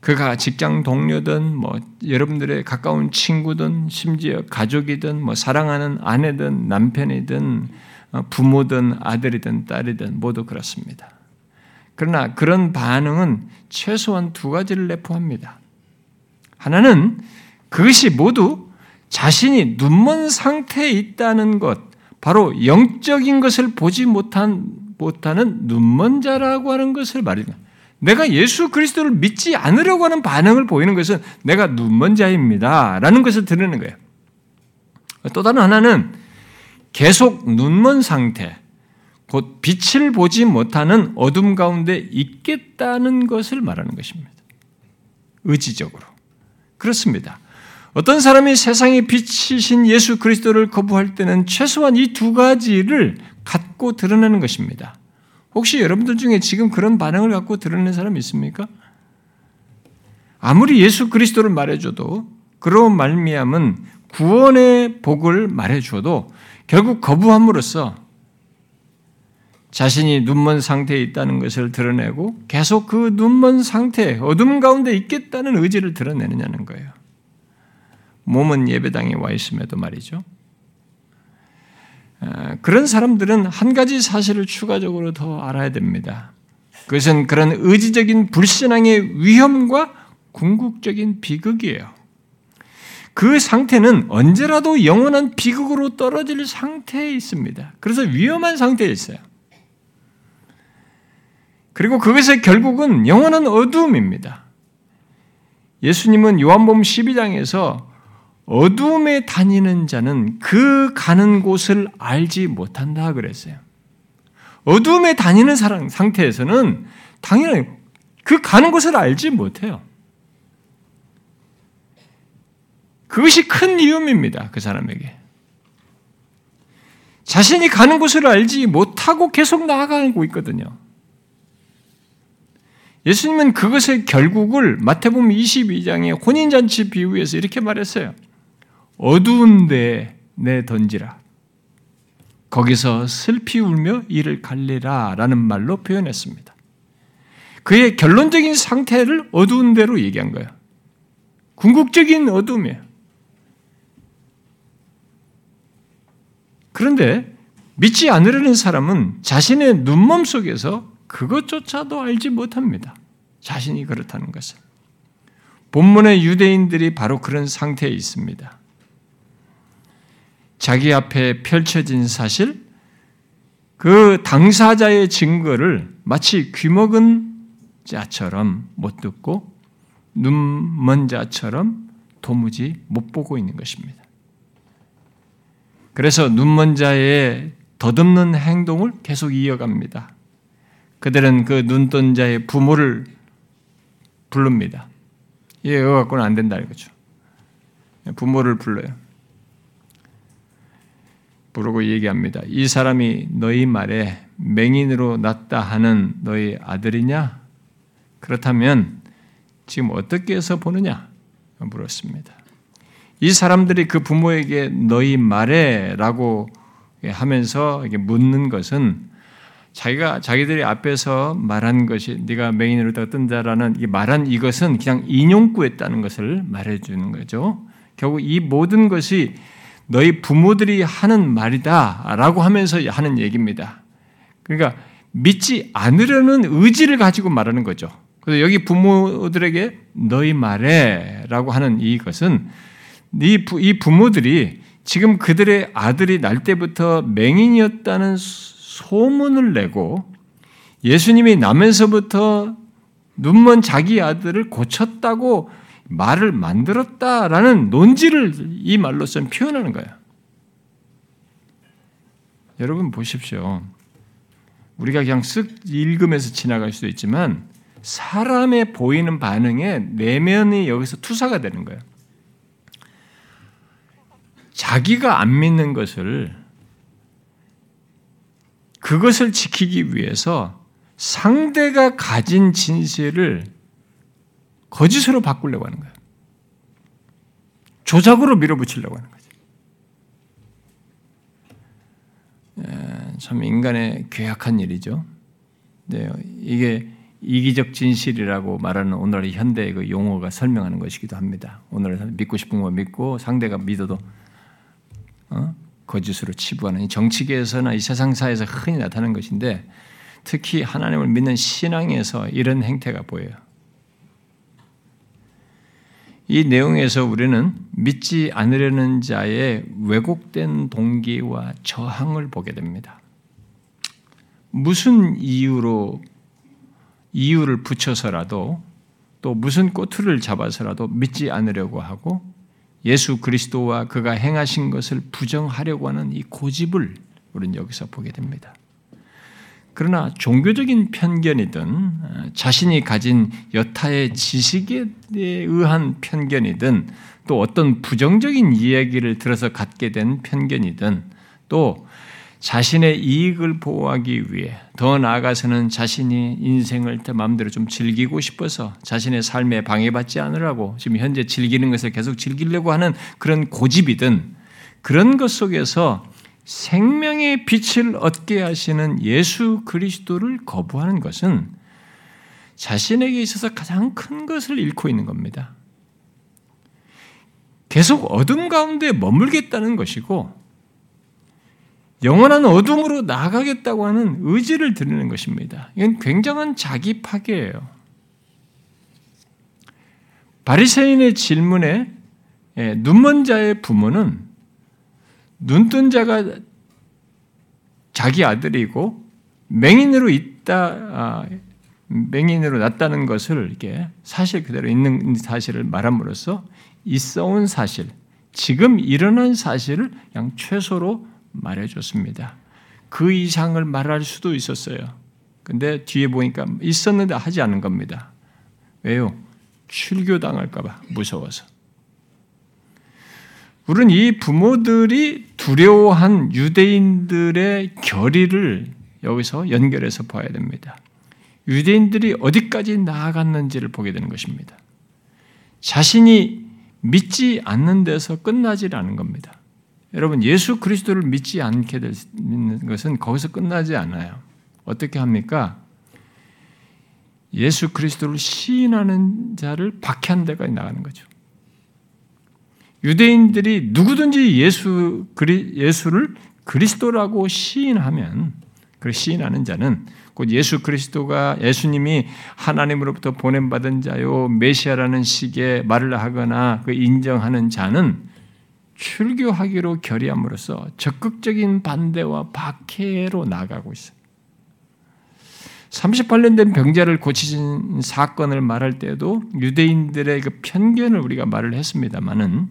그가 직장 동료든 뭐 여러분들의 가까운 친구든 심지어 가족이든 뭐 사랑하는 아내든 남편이든 어, 부모든 아들이든 딸이든 모두 그렇습니다. 그러나 그런 반응은 최소한 두 가지를 내포합니다. 하나는 그것이 모두 자신이 눈먼 상태에 있다는 것, 바로 영적인 것을 보지 못한, 못하는 눈먼 자라고 하는 것을 말입니다. 내가 예수 그리스도를 믿지 않으려고 하는 반응을 보이는 것은 내가 눈먼 자입니다. 라는 것을 드리는 거예요. 또 다른 하나는 계속 눈먼 상태, 곧 빛을 보지 못하는 어둠 가운데 있겠다는 것을 말하는 것입니다. 의지적으로. 그렇습니다. 어떤 사람이 세상의 빛이신 예수 그리스도를 거부할 때는 최소한 이 두 가지를 갖고 드러내는 것입니다. 혹시 여러분들 중에 지금 그런 반응을 갖고 드러내는 사람이 있습니까? 아무리 예수 그리스도를 말해줘도 그런 말미암은 구원의 복을 말해줘도 결국 거부함으로써 자신이 눈먼 상태에 있다는 것을 드러내고 계속 그 눈먼 상태, 어둠 가운데 있겠다는 의지를 드러내느냐는 거예요. 몸은 예배당에 와 있음에도 말이죠. 아, 그런 사람들은 한 가지 사실을 추가적으로 더 알아야 됩니다. 그것은 그런 의지적인 불신앙의 위험과 궁극적인 비극이에요. 그 상태는 언제라도 영원한 비극으로 떨어질 상태에 있습니다. 그래서 위험한 상태에 있어요. 그리고 그것의 결국은 영원한 어두움입니다. 예수님은 요한복음 12장에서 어둠에 다니는 자는 그 가는 곳을 알지 못한다 그랬어요. 어둠에 다니는 사람 상태에서는 당연히 그 가는 곳을 알지 못해요. 그것이 큰 위험입니다. 그 사람에게. 자신이 가는 곳을 알지 못하고 계속 나아가고 있거든요. 예수님은 그것의 결국을 마태복음 22장의 혼인잔치 비유에서 이렇게 말했어요. 어두운 데내 던지라. 거기서 슬피 울며 이를 갈리라 라는 말로 표현했습니다. 그의 결론적인 상태를 어두운 데로 얘기한 거예요. 궁극적인 어둠이에요. 그런데 믿지 않으려는 사람은 자신의 눈몸 속에서 그것조차도 알지 못합니다. 자신이 그렇다는 것을. 본문의 유대인들이 바로 그런 상태에 있습니다. 자기 앞에 펼쳐진 사실, 그 당사자의 증거를 마치 귀먹은 자처럼 못 듣고 눈먼 자처럼 도무지 못 보고 있는 것입니다. 그래서 눈먼 자의 덧없는 행동을 계속 이어갑니다. 그들은 그 눈뜬 자의 부모를 부릅니다. 이거 갖고는 안 된다 이거죠. 부모를 불러요. 부르고 얘기합니다. 이 사람이 너희 말에 맹인으로 났다 하는 너희 아들이냐? 그렇다면 지금 어떻게 해서 보느냐? 물었습니다. 이 사람들이 그 부모에게 너희 말에라고 하면서 묻는 것은 자기가 자기들이 앞에서 말한 것이 네가 맹인으로 뜬 자라는 말한 이것은 그냥 인용구였다는 것을 말해주는 거죠. 결국 이 모든 것이 너희 부모들이 하는 말이다라고 하면서 하는 얘기입니다. 그러니까 믿지 않으려는 의지를 가지고 말하는 거죠. 그래서 여기 부모들에게 너희 말에라고 하는 이것은 이 부모들이 지금 그들의 아들이 날 때부터 맹인이었다는 소문을 내고 예수님이 나면서부터 눈먼 자기 아들을 고쳤다고 말을 만들었다라는 논지를 이 말로서 표현하는 거예요. 여러분 보십시오. 우리가 그냥 쓱 읽으면서 지나갈 수도 있지만 사람의 보이는 반응에 내면이 여기서 투사가 되는 거예요. 자기가 안 믿는 것을 그것을 지키기 위해서 상대가 가진 진실을 거짓으로 바꾸려고 하는 거예요. 조작으로 밀어붙이려고 하는 거죠. 예, 참 인간의 괴악한 일이죠. 네, 이게 이기적 진실이라고 말하는 오늘의 현대의 그 용어가 설명하는 것이기도 합니다. 오늘 믿고 싶은 거 믿고 상대가 믿어도 어? 거짓으로 치부하는 정치계에서나 이 세상사에서 흔히 나타나는 것인데 특히 하나님을 믿는 신앙에서 이런 행태가 보여요. 이 내용에서 우리는 믿지 않으려는 자의 왜곡된 동기와 저항을 보게 됩니다. 무슨 이유로 이유를 붙여서라도 또 무슨 꼬투를 잡아서라도 믿지 않으려고 하고 예수 그리스도와 그가 행하신 것을 부정하려고 하는 이 고집을 우리는 여기서 보게 됩니다. 그러나 종교적인 편견이든 자신이 가진 여타의 지식에 의한 편견이든 또 어떤 부정적인 이야기를 들어서 갖게 된 편견이든 또 자신의 이익을 보호하기 위해 더 나아가서는 자신이 인생을 마음대로 좀 즐기고 싶어서 자신의 삶에 방해받지 않으라고 지금 현재 즐기는 것을 계속 즐기려고 하는 그런 고집이든 그런 것 속에서 생명의 빛을 얻게 하시는 예수 그리스도를 거부하는 것은 자신에게 있어서 가장 큰 것을 잃고 있는 겁니다. 계속 어둠 가운데 머물겠다는 것이고 영원한 어둠으로 나가겠다고 하는 의지를 드리는 것입니다. 이건 굉장한 자기 파괴예요. 바리새인의 질문에 예, 눈먼 자의 부모는 눈뜬 자가 자기 아들이고 맹인으로 있다, 아, 맹인으로 났다는 것을 이렇게 사실 그대로 있는 사실을 말함으로써 있어온 사실, 지금 일어난 사실을 그냥 최소로 말해줬습니다. 그 이상을 말할 수도 있었어요. 근데 뒤에 보니까 있었는데 하지 않은 겁니다. 왜요? 출교당할까봐 무서워서. 우리는 이 부모들이 두려워한 유대인들의 결의를 여기서 연결해서 봐야 됩니다. 유대인들이 어디까지 나아갔는지를 보게 되는 것입니다. 자신이 믿지 않는 데서 끝나지 않은 겁니다. 여러분, 예수 그리스도를 믿지 않게 되는 것은 거기서 끝나지 않아요. 어떻게 합니까? 예수 그리스도를 시인하는 자를 박해한 데까지 나가는 거죠. 유대인들이 누구든지 예수 그리, 예수를 그리스도라고 시인하면 그 시인하는 자는 곧 예수 그리스도가 예수님이 하나님으로부터 보냄받은 자요 메시아라는 식의 말을 하거나 그 인정하는 자는 출교하기로 결의함으로써 적극적인 반대와 박해로 나가고 있어요. 38년 된 병자를 고치신 사건을 말할 때도 유대인들의 그 편견을 우리가 말을 했습니다만은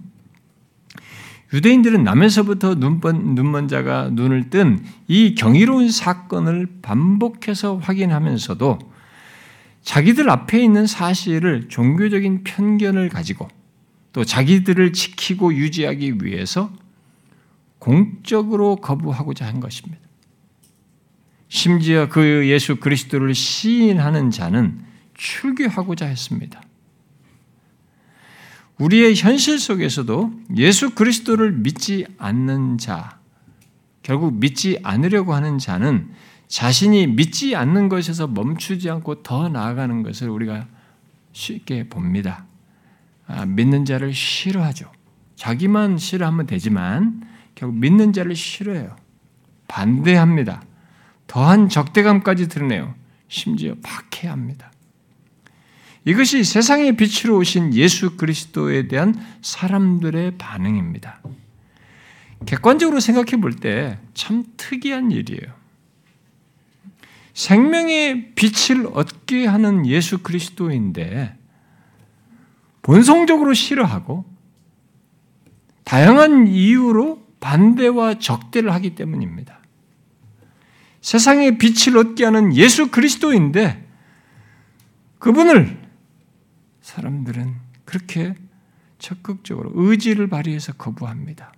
유대인들은 남에서부터 눈먼, 눈먼 자가 눈을 뜬 이 경이로운 사건을 반복해서 확인하면서도 자기들 앞에 있는 사실을 종교적인 편견을 가지고 또 자기들을 지키고 유지하기 위해서 공적으로 거부하고자 한 것입니다. 심지어 그 예수 그리스도를 시인하는 자는 출교하고자 했습니다. 우리의 현실 속에서도 예수 그리스도를 믿지 않는 자, 결국 믿지 않으려고 하는 자는 자신이 믿지 않는 것에서 멈추지 않고 더 나아가는 것을 우리가 쉽게 봅니다. 아, 믿는 자를 싫어하죠. 자기만 싫어하면 되지만 결국 믿는 자를 싫어해요. 반대합니다. 더한 적대감까지 드러내요. 심지어 박해합니다. 이것이 세상의 빛으로 오신 예수 그리스도에 대한 사람들의 반응입니다. 객관적으로 생각해 볼 때 참 특이한 일이에요. 생명의 빛을 얻게 하는 예수 그리스도인데 본성적으로 싫어하고 다양한 이유로 반대와 적대를 하기 때문입니다. 세상의 빛을 얻게 하는 예수 그리스도인데 그분을 사람들은 그렇게 적극적으로 의지를 발휘해서 거부합니다.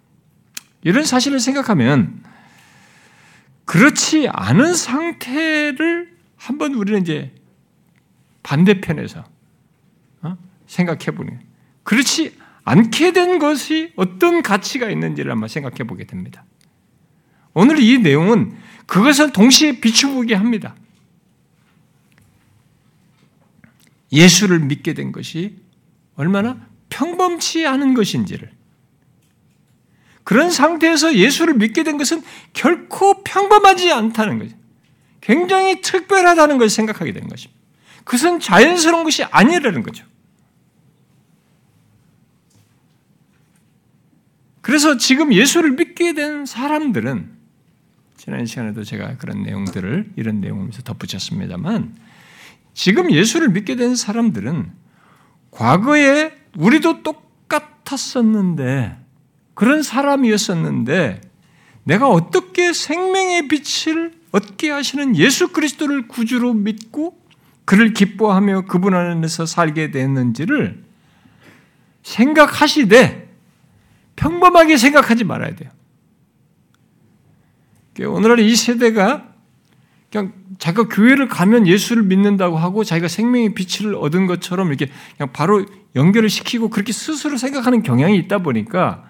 이런 사실을 생각하면 그렇지 않은 상태를 한번 우리는 이제 반대편에서 어? 생각해 보는 그렇지 않게 된 것이 어떤 가치가 있는지를 한번 생각해 보게 됩니다. 오늘 이 내용은 그것을 동시에 비추보게 합니다. 예수를 믿게 된 것이 얼마나 평범치 않은 것인지를 그런 상태에서 예수를 믿게 된 것은 결코 평범하지 않다는 거죠. 굉장히 특별하다는 것을 생각하게 되는 것입니다. 그것은 자연스러운 것이 아니라는 거죠. 그래서 지금 예수를 믿게 된 사람들은 지난 시간에도 제가 그런 내용들을 이런 내용을 덧붙였습니다만 지금 예수를 믿게 된 사람들은 과거에 우리도 똑같았었는데 그런 사람이었었는데 내가 어떻게 생명의 빛을 얻게 하시는 예수 그리스도를 구주로 믿고 그를 기뻐하며 그분 안에서 살게 됐는지를 생각하시되 평범하게 생각하지 말아야 돼요. 오늘날 이 세대가 그냥 자기가 교회를 가면 예수를 믿는다고 하고 자기가 생명의 빛을 얻은 것처럼 이렇게 그냥 바로 연결을 시키고 그렇게 스스로 생각하는 경향이 있다 보니까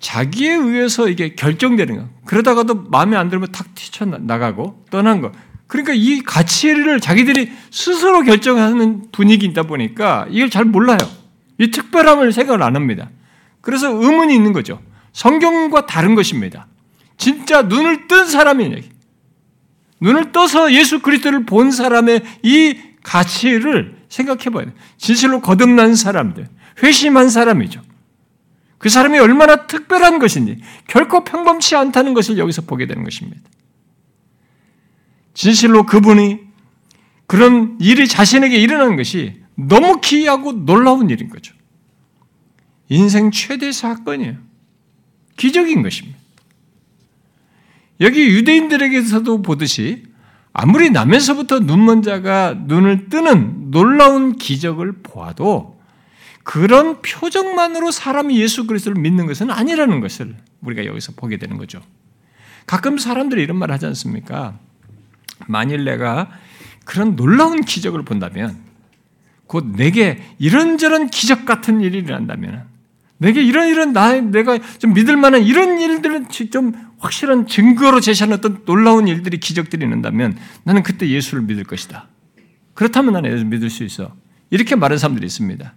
자기에 의해서 이게 결정되는 거. 그러다가도 마음에 안 들면 탁 튀쳐 나가고 떠난 거. 그러니까 이 가치를 자기들이 스스로 결정하는 분위기 있다 보니까 이걸 잘 몰라요. 이 특별함을 생각을 안 합니다. 그래서 의문이 있는 거죠. 성경과 다른 것입니다. 진짜 눈을 뜬 사람이 눈을 떠서 예수 그리스도를 본 사람의 이 가치를 생각해 봐야 돼요. 진실로 거듭난 사람들, 회심한 사람이죠. 그 사람이 얼마나 특별한 것인지 결코 평범치 않다는 것을 여기서 보게 되는 것입니다. 진실로 그분이 그런 일이 자신에게 일어난 것이 너무 기이하고 놀라운 일인 거죠. 인생 최대 사건이에요. 기적인 것입니다. 여기 유대인들에게서도 보듯이 아무리 남에서부터 눈먼 자가 눈을 뜨는 놀라운 기적을 보아도 그런 표정만으로 사람이 예수 그리스도를 믿는 것은 아니라는 것을 우리가 여기서 보게 되는 거죠. 가끔 사람들이 이런 말 하지 않습니까? 만일 내가 그런 놀라운 기적을 본다면 곧 내게 이런저런 기적 같은 일이 일어난다면 내게 이런 이런 나 내가 좀 믿을 만한 이런 일들은 좀 확실한 증거로 제시하는 어떤 놀라운 일들이 기적들이 있는다면 나는 그때 예수를 믿을 것이다. 그렇다면 나는 예수 믿을 수 있어. 이렇게 말하는 사람들이 있습니다.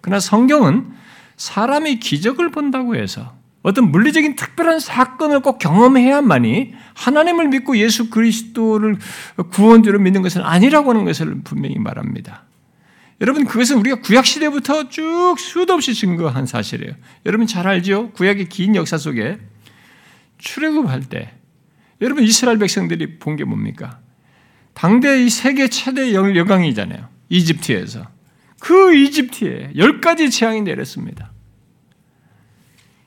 그러나 성경은 사람이 기적을 본다고 해서 어떤 물리적인 특별한 사건을 꼭 경험해야만이 하나님을 믿고 예수 그리스도를 구원주로 믿는 것은 아니라고 하는 것을 분명히 말합니다. 여러분 그것은 우리가 구약 시대부터 쭉 수도 없이 증거한 사실이에요. 여러분 잘 알죠? 구약의 긴 역사 속에 출애굽할 때 여러분 이스라엘 백성들이 본 게 뭡니까? 당대 이 세계 최대 여강이잖아요. 이집트에서 그 이집트에 열 가지 재앙이 내렸습니다.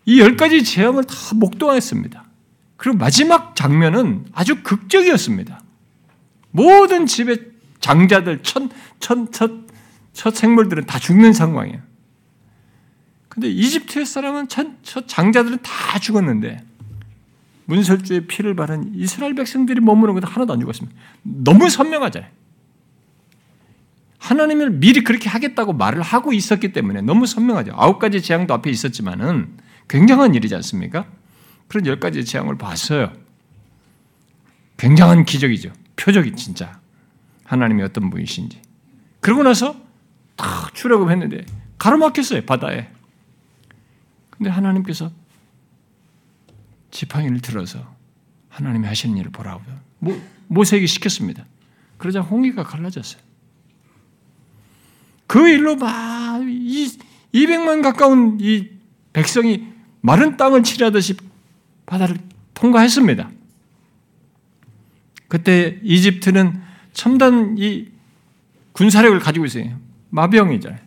이 열 가지 재앙을 다 목도했습니다. 그리고 마지막 장면은 아주 극적이었습니다. 모든 집의 장자들, 천, 천, 첫, 첫 생물들은 다 죽는 상황이에요. 근데 이집트의 사람은 첫, 첫 장자들은 다 죽었는데 문설주의 피를 바른 이스라엘 백성들이 머무는 것도 하나도 안 죽었습니다. 너무 선명하잖아요. 하나님을 미리 그렇게 하겠다고 말을 하고 있었기 때문에 너무 선명하죠. 아홉 가지 재앙도 앞에 있었지만은 굉장한 일이지 않습니까? 그런 열 가지 재앙을 봤어요. 굉장한 기적이죠. 표적이 진짜 하나님이 어떤 분이신지. 그러고 나서 다 출애굽했는데 가로막혔어요 바다에. 근데 하나님께서 지팡이를 들어서 하나님이 하시는 일을 보라고 모세에게 시켰습니다. 그러자 홍해가 갈라졌어요. 그 일로 막 200만 가까운 이 백성이 마른 땅을 치려듯이 바다를 통과했습니다. 그때 이집트는 첨단 이 군사력을 가지고 있어요. 마병이잖아요.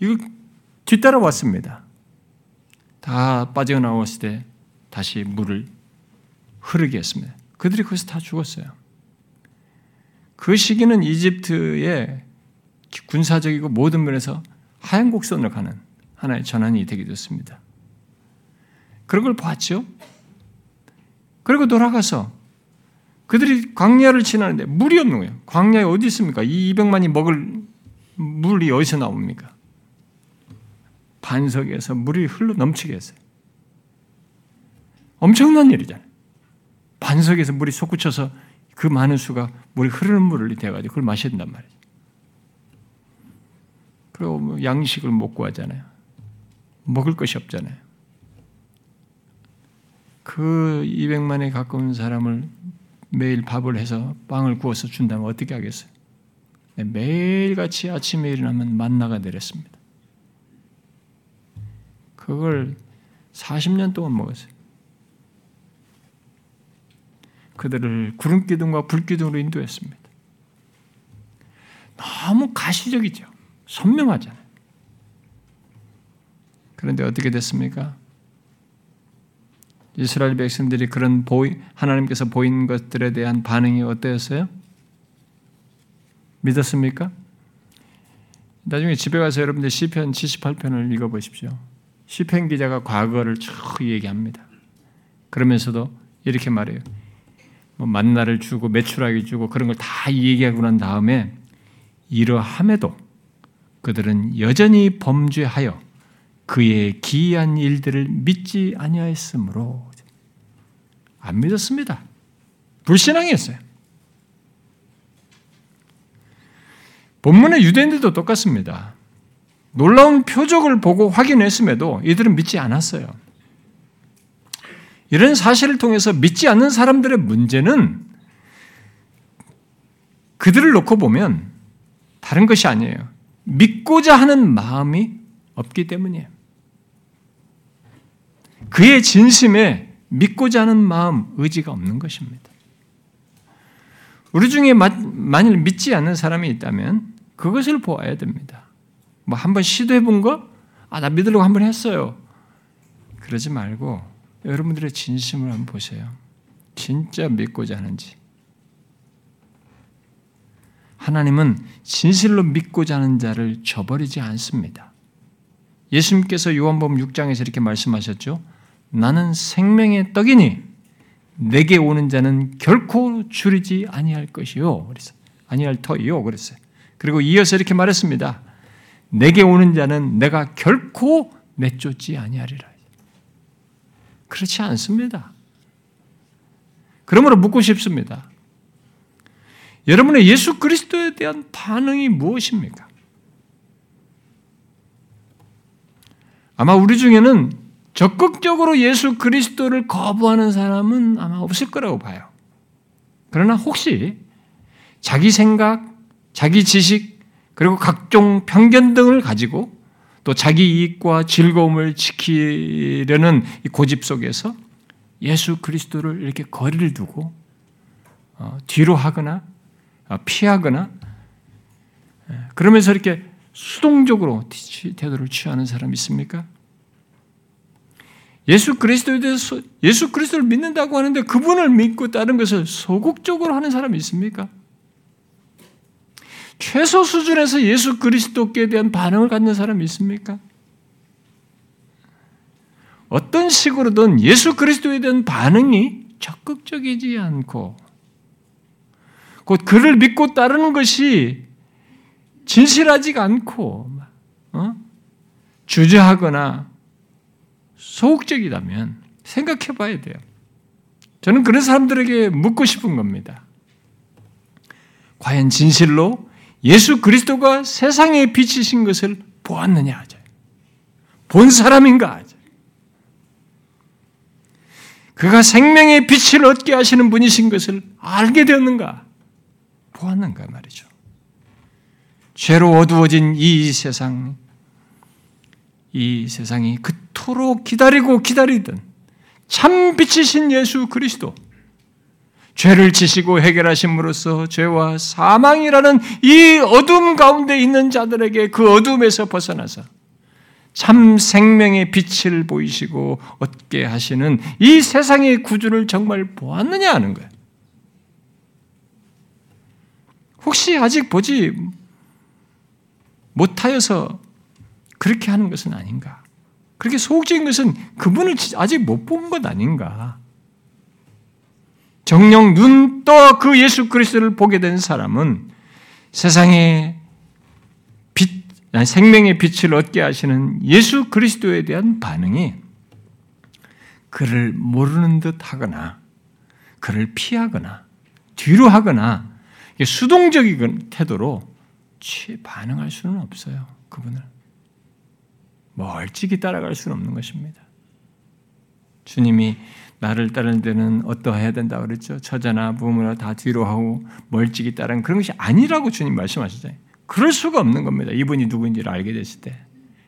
이거 뒤따라 왔습니다. 다 빠져나왔을 때 다시 물을 흐르게 했습니다. 그들이 거기서 다 죽었어요. 그 시기는 이집트의 군사적이고 모든 면에서 하얀 곡선으로 가는 하나의 전환이 되게 됐습니다. 그런 걸 봤죠. 그리고 돌아가서 그들이 광야를 지나는데 물이 없는 거예요. 광야에 어디 있습니까? 이 200만이 먹을 물이 어디서 나옵니까? 반석에서 물이 흘러 넘치게 했어요. 엄청난 일이잖아요. 반석에서 물이 솟구쳐서 그 많은 수가 물이 흐르는 물을 대가지고 그걸 마신단 말이죠. 그리고 뭐 양식을 못 구하잖아요. 먹을 것이 없잖아요. 그 200만에 가까운 사람을 매일 밥을 해서 빵을 구워서 준다면 어떻게 하겠어요? 네, 매일같이 아침에 일어나면 만나가 내렸습니다. 그걸 40년 동안 먹었어요. 그들을 구름 기둥과 불 기둥으로 인도했습니다. 너무 가시적이죠. 선명하잖아요. 그런데 어떻게 됐습니까? 이스라엘 백성들이 그런 보이, 하나님께서 보인 것들에 대한 반응이 어떠었어요? 믿었습니까? 나중에 집에 가서 여러분들 시편 78편을 읽어 보십시오. 시편 기자가 과거를 쭉 얘기합니다. 그러면서도 이렇게 말해요. 뭐 만나를 주고 매출하기 주고 그런 걸 다 얘기하고 난 다음에 이러함에도 그들은 여전히 범죄하여 그의 기이한 일들을 믿지 아니하였으므로 안 믿었습니다. 불신앙이었어요. 본문의 유대인들도 똑같습니다. 놀라운 표적을 보고 확인했음에도 이들은 믿지 않았어요. 이런 사실을 통해서 믿지 않는 사람들의 문제는 그들을 놓고 보면 다른 것이 아니에요. 믿고자 하는 마음이 없기 때문이에요. 그의 진심에 믿고자 하는 마음, 의지가 없는 것입니다. 우리 중에 만일 믿지 않는 사람이 있다면 그것을 보아야 됩니다. 뭐 한번 시도해 본 거? 아, 나 믿으려고 한번 했어요. 그러지 말고 여러분들의 진심을 한번 보세요. 진짜 믿고자 하는지. 하나님은 진실로 믿고자 하는 자를 저버리지 않습니다. 예수님께서 요한복음 6장에서 이렇게 말씀하셨죠. 나는 생명의 떡이니 내게 오는 자는 결코 줄이지 아니할 것이요. 그래서 아니할 터이요. 그랬어요. 그리고 이어서 이렇게 말했습니다. 내게 오는 자는 내가 결코 내쫓지 아니하리라. 그렇지 않습니다. 그러므로 묻고 싶습니다. 여러분의 예수 그리스도에 대한 반응이 무엇입니까? 아마 우리 중에는 적극적으로 예수 그리스도를 거부하는 사람은 아마 없을 거라고 봐요. 그러나 혹시 자기 생각, 자기 지식, 그리고 각종 편견 등을 가지고 또 자기 이익과 즐거움을 지키려는 고집 속에서 예수 그리스도를 이렇게 거리를 두고 어, 뒤로 하거나 어, 피하거나 예, 그러면서 이렇게 수동적으로 태도를 취하는 사람 있습니까? 예수 그리스도에 대해서 예수 그리스도를 믿는다고 하는데 그분을 믿고 다른 것을 소극적으로 하는 사람이 있습니까? 최소 수준에서 예수 그리스도께 대한 반응을 갖는 사람이 있습니까? 어떤 식으로든 예수 그리스도에 대한 반응이 적극적이지 않고 곧 그를 믿고 따르는 것이 진실하지가 않고 어? 주저하거나 소극적이라면 생각해 봐야 돼요. 저는 그런 사람들에게 묻고 싶은 겁니다. 과연 진실로 예수 그리스도가 세상에 비치신 것을 보았느냐 하죠. 본 사람인가 하죠. 그가 생명의 빛을 얻게 하시는 분이신 것을 알게 되었는가? 보았는가 말이죠. 죄로 어두워진 이 세상, 이 세상이 그토록 기다리고 기다리던 참 빛이신 예수 그리스도, 죄를 지시고 해결하심으로써 죄와 사망이라는 이 어둠 가운데 있는 자들에게 그 어둠에서 벗어나서 참 생명의 빛을 보이시고 얻게 하시는 이 세상의 구주를 정말 보았느냐 하는 거예요. 혹시 아직 보지 못하여서 그렇게 하는 것은 아닌가? 그렇게 소극적인 것은 그분을 아직 못 본 것 아닌가? 정령 눈 떠 그 예수 그리스도를 보게 된 사람은 세상의 빛, 생명의 빛을 얻게 하시는 예수 그리스도에 대한 반응이 그를 모르는 듯 하거나, 그를 피하거나, 뒤로 하거나, 수동적인 태도로 반응할 수는 없어요. 그분을. 멀찍이 따라갈 수는 없는 것입니다. 주님이 나를 따르는 데는 어떠해야 된다 그랬죠. 처자나 부모나 다 뒤로 하고 멀찍이 따르는 그런 것이 아니라고 주님 말씀하시잖아요. 그럴 수가 없는 겁니다. 이분이 누구인지를 알게 됐을 때.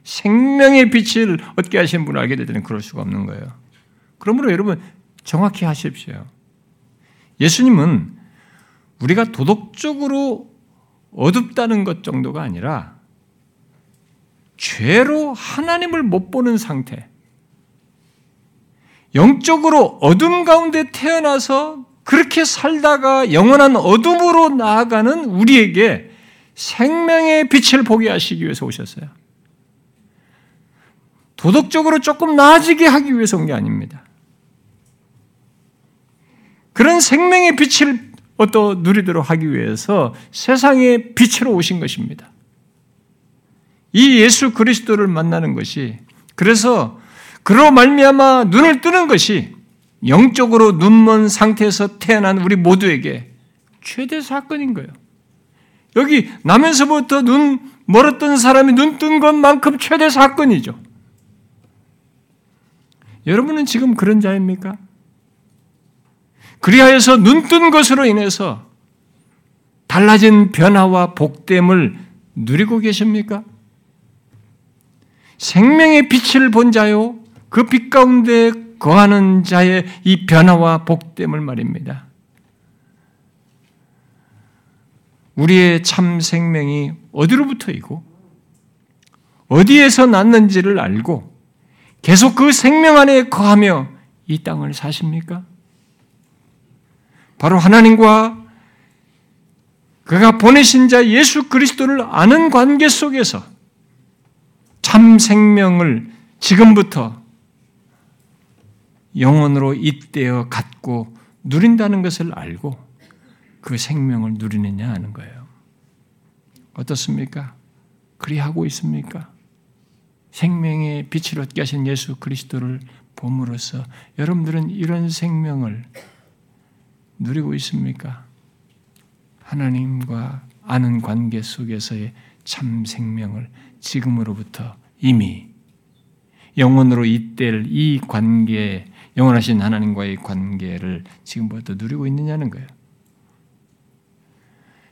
생명의 빛을 얻게 하신 분을 알게 될 때는 그럴 수가 없는 거예요. 그러므로 여러분 정확히 하십시오. 예수님은 우리가 도덕적으로 어둡다는 것 정도가 아니라 죄로 하나님을 못 보는 상태, 영적으로 어둠 가운데 태어나서 그렇게 살다가 영원한 어둠으로 나아가는 우리에게 생명의 빛을 보게 하시기 위해서 오셨어요. 도덕적으로 조금 나아지게 하기 위해서 온 게 아닙니다. 그런 생명의 빛을 어떠 누리도록 하기 위해서 세상의 빛으로 오신 것입니다. 이 예수 그리스도를 만나는 것이 그래서 그로 말미암아 눈을 뜨는 것이 영적으로 눈먼 상태에서 태어난 우리 모두에게 최대 사건인 거예요. 여기 나면서부터 눈 멀었던 사람이 눈 뜬 것만큼 최대 사건이죠. 여러분은 지금 그런 자입니까? 그리하여서 눈 뜬 것으로 인해서 달라진 변화와 복됨을 누리고 계십니까? 생명의 빛을 본 자요, 그 빛 가운데 거하는 자의 이 변화와 복됨을 말입니다. 우리의 참 생명이 어디로부터이고, 어디에서 났는지를 알고, 계속 그 생명 안에 거하며 이 땅을 사십니까? 바로 하나님과 그가 보내신 자 예수 그리스도를 아는 관계 속에서 참 생명을 지금부터 영원으로 잇대어 갖고 누린다는 것을 알고 그 생명을 누리느냐 하는 거예요. 어떻습니까? 그리하고 있습니까? 생명의 빛을 얻게 하신 예수 그리스도를 봄으로써 여러분들은 이런 생명을 누리고 있습니까? 하나님과 아는 관계 속에서의 참 생명을 지금으로부터 이미 영원으로 잇댈 이 관계, 영원하신 하나님과의 관계를 지금부터 누리고 있느냐는 거예요.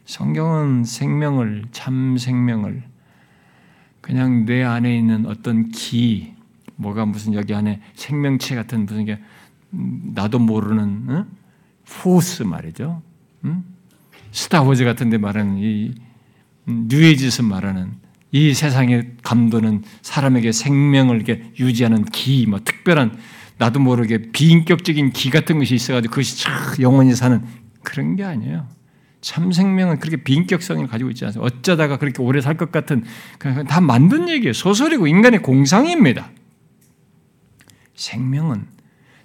성경은 생명을, 참 생명을 그냥 뇌 안에 있는 어떤 기, 뭐가 무슨 여기 안에 생명체 같은 무슨 게 음, 나도 모르는 어? 포스 말이죠. 음? 스타워즈 같은데 말하는 이 음, 뉴에이지에서 말하는 이 세상의 감도는 사람에게 생명을 이렇게 유지하는 기, 뭐 특별한 나도 모르게 비인격적인 기 같은 것이 있어가지고 그것이 참 영원히 사는 그런 게 아니에요. 참 생명은 그렇게 비인격성을 가지고 있지 않아요. 어쩌다가 그렇게 오래 살 것 같은 다 만든 얘기예요. 소설이고 인간의 공상입니다. 생명은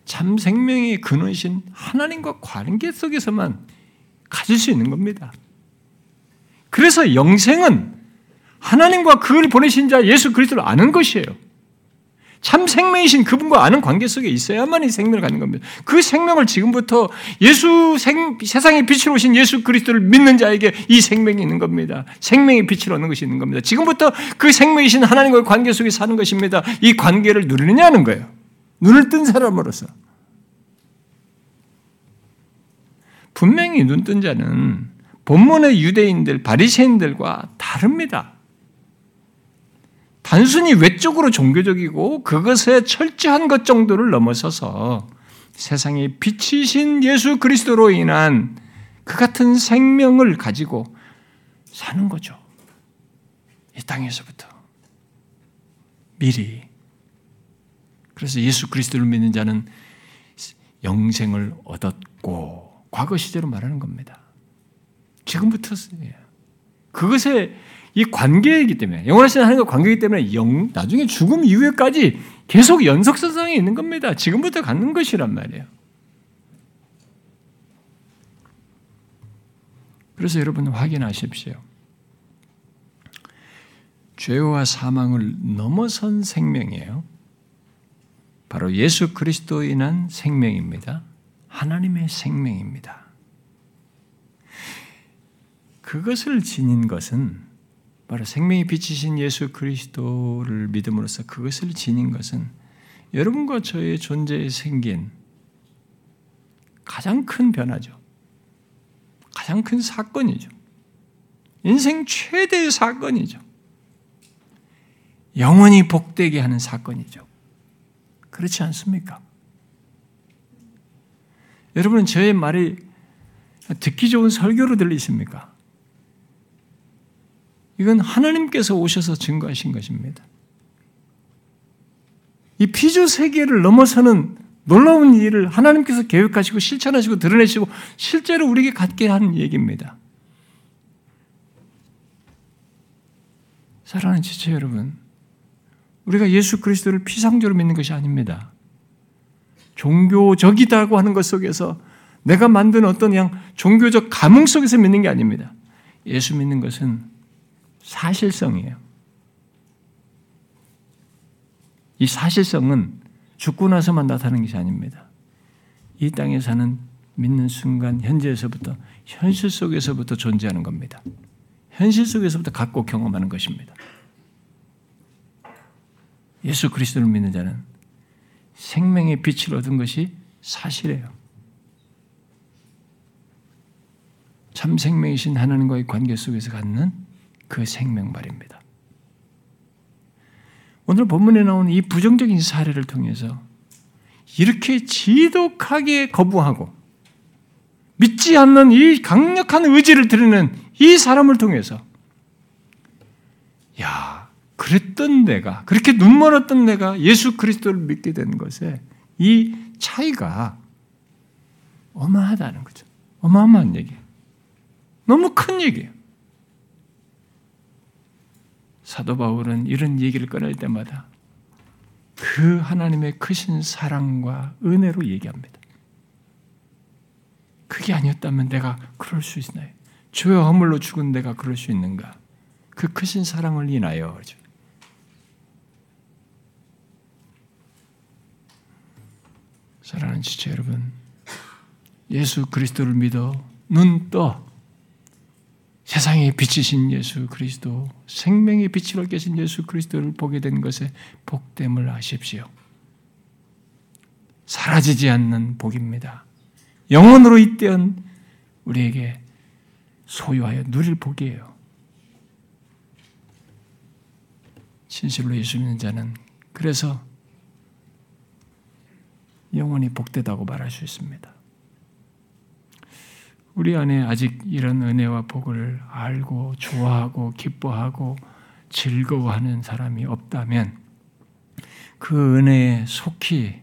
참 생명의 근원이신 하나님과 관계 속에서만 가질 수 있는 겁니다. 그래서 영생은 하나님과 그를 보내신 자 예수 그리스도를 아는 것이에요. 참 생명이신 그분과 아는 관계 속에 있어야만 이 생명을 갖는 겁니다. 그 생명을 지금부터 예수 생, 세상의 빛으로 오신 예수 그리스도를 믿는 자에게 이 생명이 있는 겁니다. 생명의 빛을 얻는 것이 있는 겁니다. 지금부터 그 생명이신 하나님과의 관계 속에 사는 것입니다. 이 관계를 누리느냐는 거예요. 눈을 뜬 사람으로서. 분명히 눈 뜬 자는 본문의 유대인들, 바리새인들과 다릅니다. 단순히 외적으로 종교적이고 그것에 철저한 것 정도를 넘어서서 세상의 빛이신 예수 그리스도로 인한 그 같은 생명을 가지고 사는 거죠. 이 땅에서부터. 미리. 그래서 예수 그리스도를 믿는 자는 영생을 얻었고, 과거 시제로 말하는 겁니다. 지금부터 그것에 이 관계이기 때문에 영원하신 하나님과 관계이기 때문에 영, 나중에 죽음 이후에까지 계속 연속선상에 있는 겁니다. 지금부터 갖는 것이란 말이에요. 그래서 여러분 확인하십시오. 죄와 사망을 넘어선 생명이에요. 바로 예수 그리스도 인한 생명입니다. 하나님의 생명입니다. 그것을 지닌 것은 바로 생명이 빛이신 예수 그리스도를 믿음으로써 그것을 지닌 것은 여러분과 저의 존재에 생긴 가장 큰 변화죠. 가장 큰 사건이죠. 인생 최대의 사건이죠. 영원히 복되게 하는 사건이죠. 그렇지 않습니까? 여러분은 저의 말이 듣기 좋은 설교로 들리십니까? 이건 하나님께서 오셔서 증거하신 것입니다. 이 피조 세계를 넘어서는 놀라운 일을 하나님께서 계획하시고 실천하시고 드러내시고 실제로 우리에게 갖게 하는 얘기입니다. 사랑하는 지체 여러분, 우리가 예수 그리스도를 피상적으로 믿는 것이 아닙니다. 종교적이다고 하는 것 속에서 내가 만든 어떤 그냥 종교적 감흥 속에서 믿는 게 아닙니다. 예수 믿는 것은 사실성이에요. 이 사실성은 죽고 나서만 나타나는 것이 아닙니다. 이 땅에 사는 믿는 순간 현재에서부터 현실 속에서부터 존재하는 겁니다. 현실 속에서부터 갖고 경험하는 것입니다. 예수 그리스도를 믿는 자는 생명의 빛을 얻은 것이 사실이에요. 참 생명이신 하나님과의 관계 속에서 갖는 그 생명 말입니다. 오늘 본문에 나오는 이 부정적인 사례를 통해서 이렇게 지독하게 거부하고 믿지 않는 이 강력한 의지를 드리는 이 사람을 통해서 야, 그랬던 내가 그렇게 눈 멀었던 내가 예수 그리스도를 믿게 된 것에 이 차이가 어마하다는 거죠. 어마어마한 얘기예요. 너무 큰 얘기예요. 사도 바울은 이런 얘기를 꺼낼 때마다 그 하나님의 크신 사랑과 은혜로 얘기합니다. 그게 아니었다면 내가 그럴 수 있나요? 죄와 허물로 죽은 내가 그럴 수 있는가? 그 크신 사랑을 인하여. 사랑하는 지체 여러분, 예수 그리스도를 믿어 눈 떠 세상의 빛이신 예수 그리스도, 생명의 빛으로 계신 예수 그리스도를 보게 된 것에 복됨을 아십시오. 사라지지 않는 복입니다. 영원으로 잇대은 우리에게 소유하여 누릴 복이에요. 진실로 예수 믿는 자는 그래서 영원히 복되다고 말할 수 있습니다. 우리 안에 아직 이런 은혜와 복을 알고 좋아하고 기뻐하고 즐거워하는 사람이 없다면 그 은혜에 속히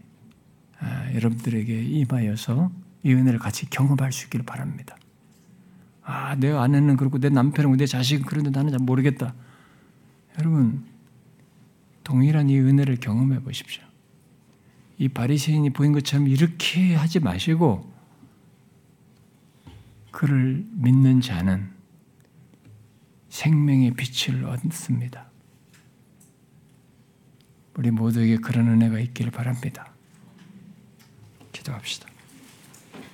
아, 여러분들에게 임하여서 이 은혜를 같이 경험할 수 있기를 바랍니다. 아, 내 아내는 그렇고 내 남편은 내 자식은 그런데 나는 잘 모르겠다. 여러분 동일한 이 은혜를 경험해 보십시오. 이 바리새인이 보인 것처럼 이렇게 하지 마시고 그를 믿는 자는 생명의 빛을 얻습니다. 우리 모두에게 그런 은혜가 있기를 바랍니다. 기도합시다.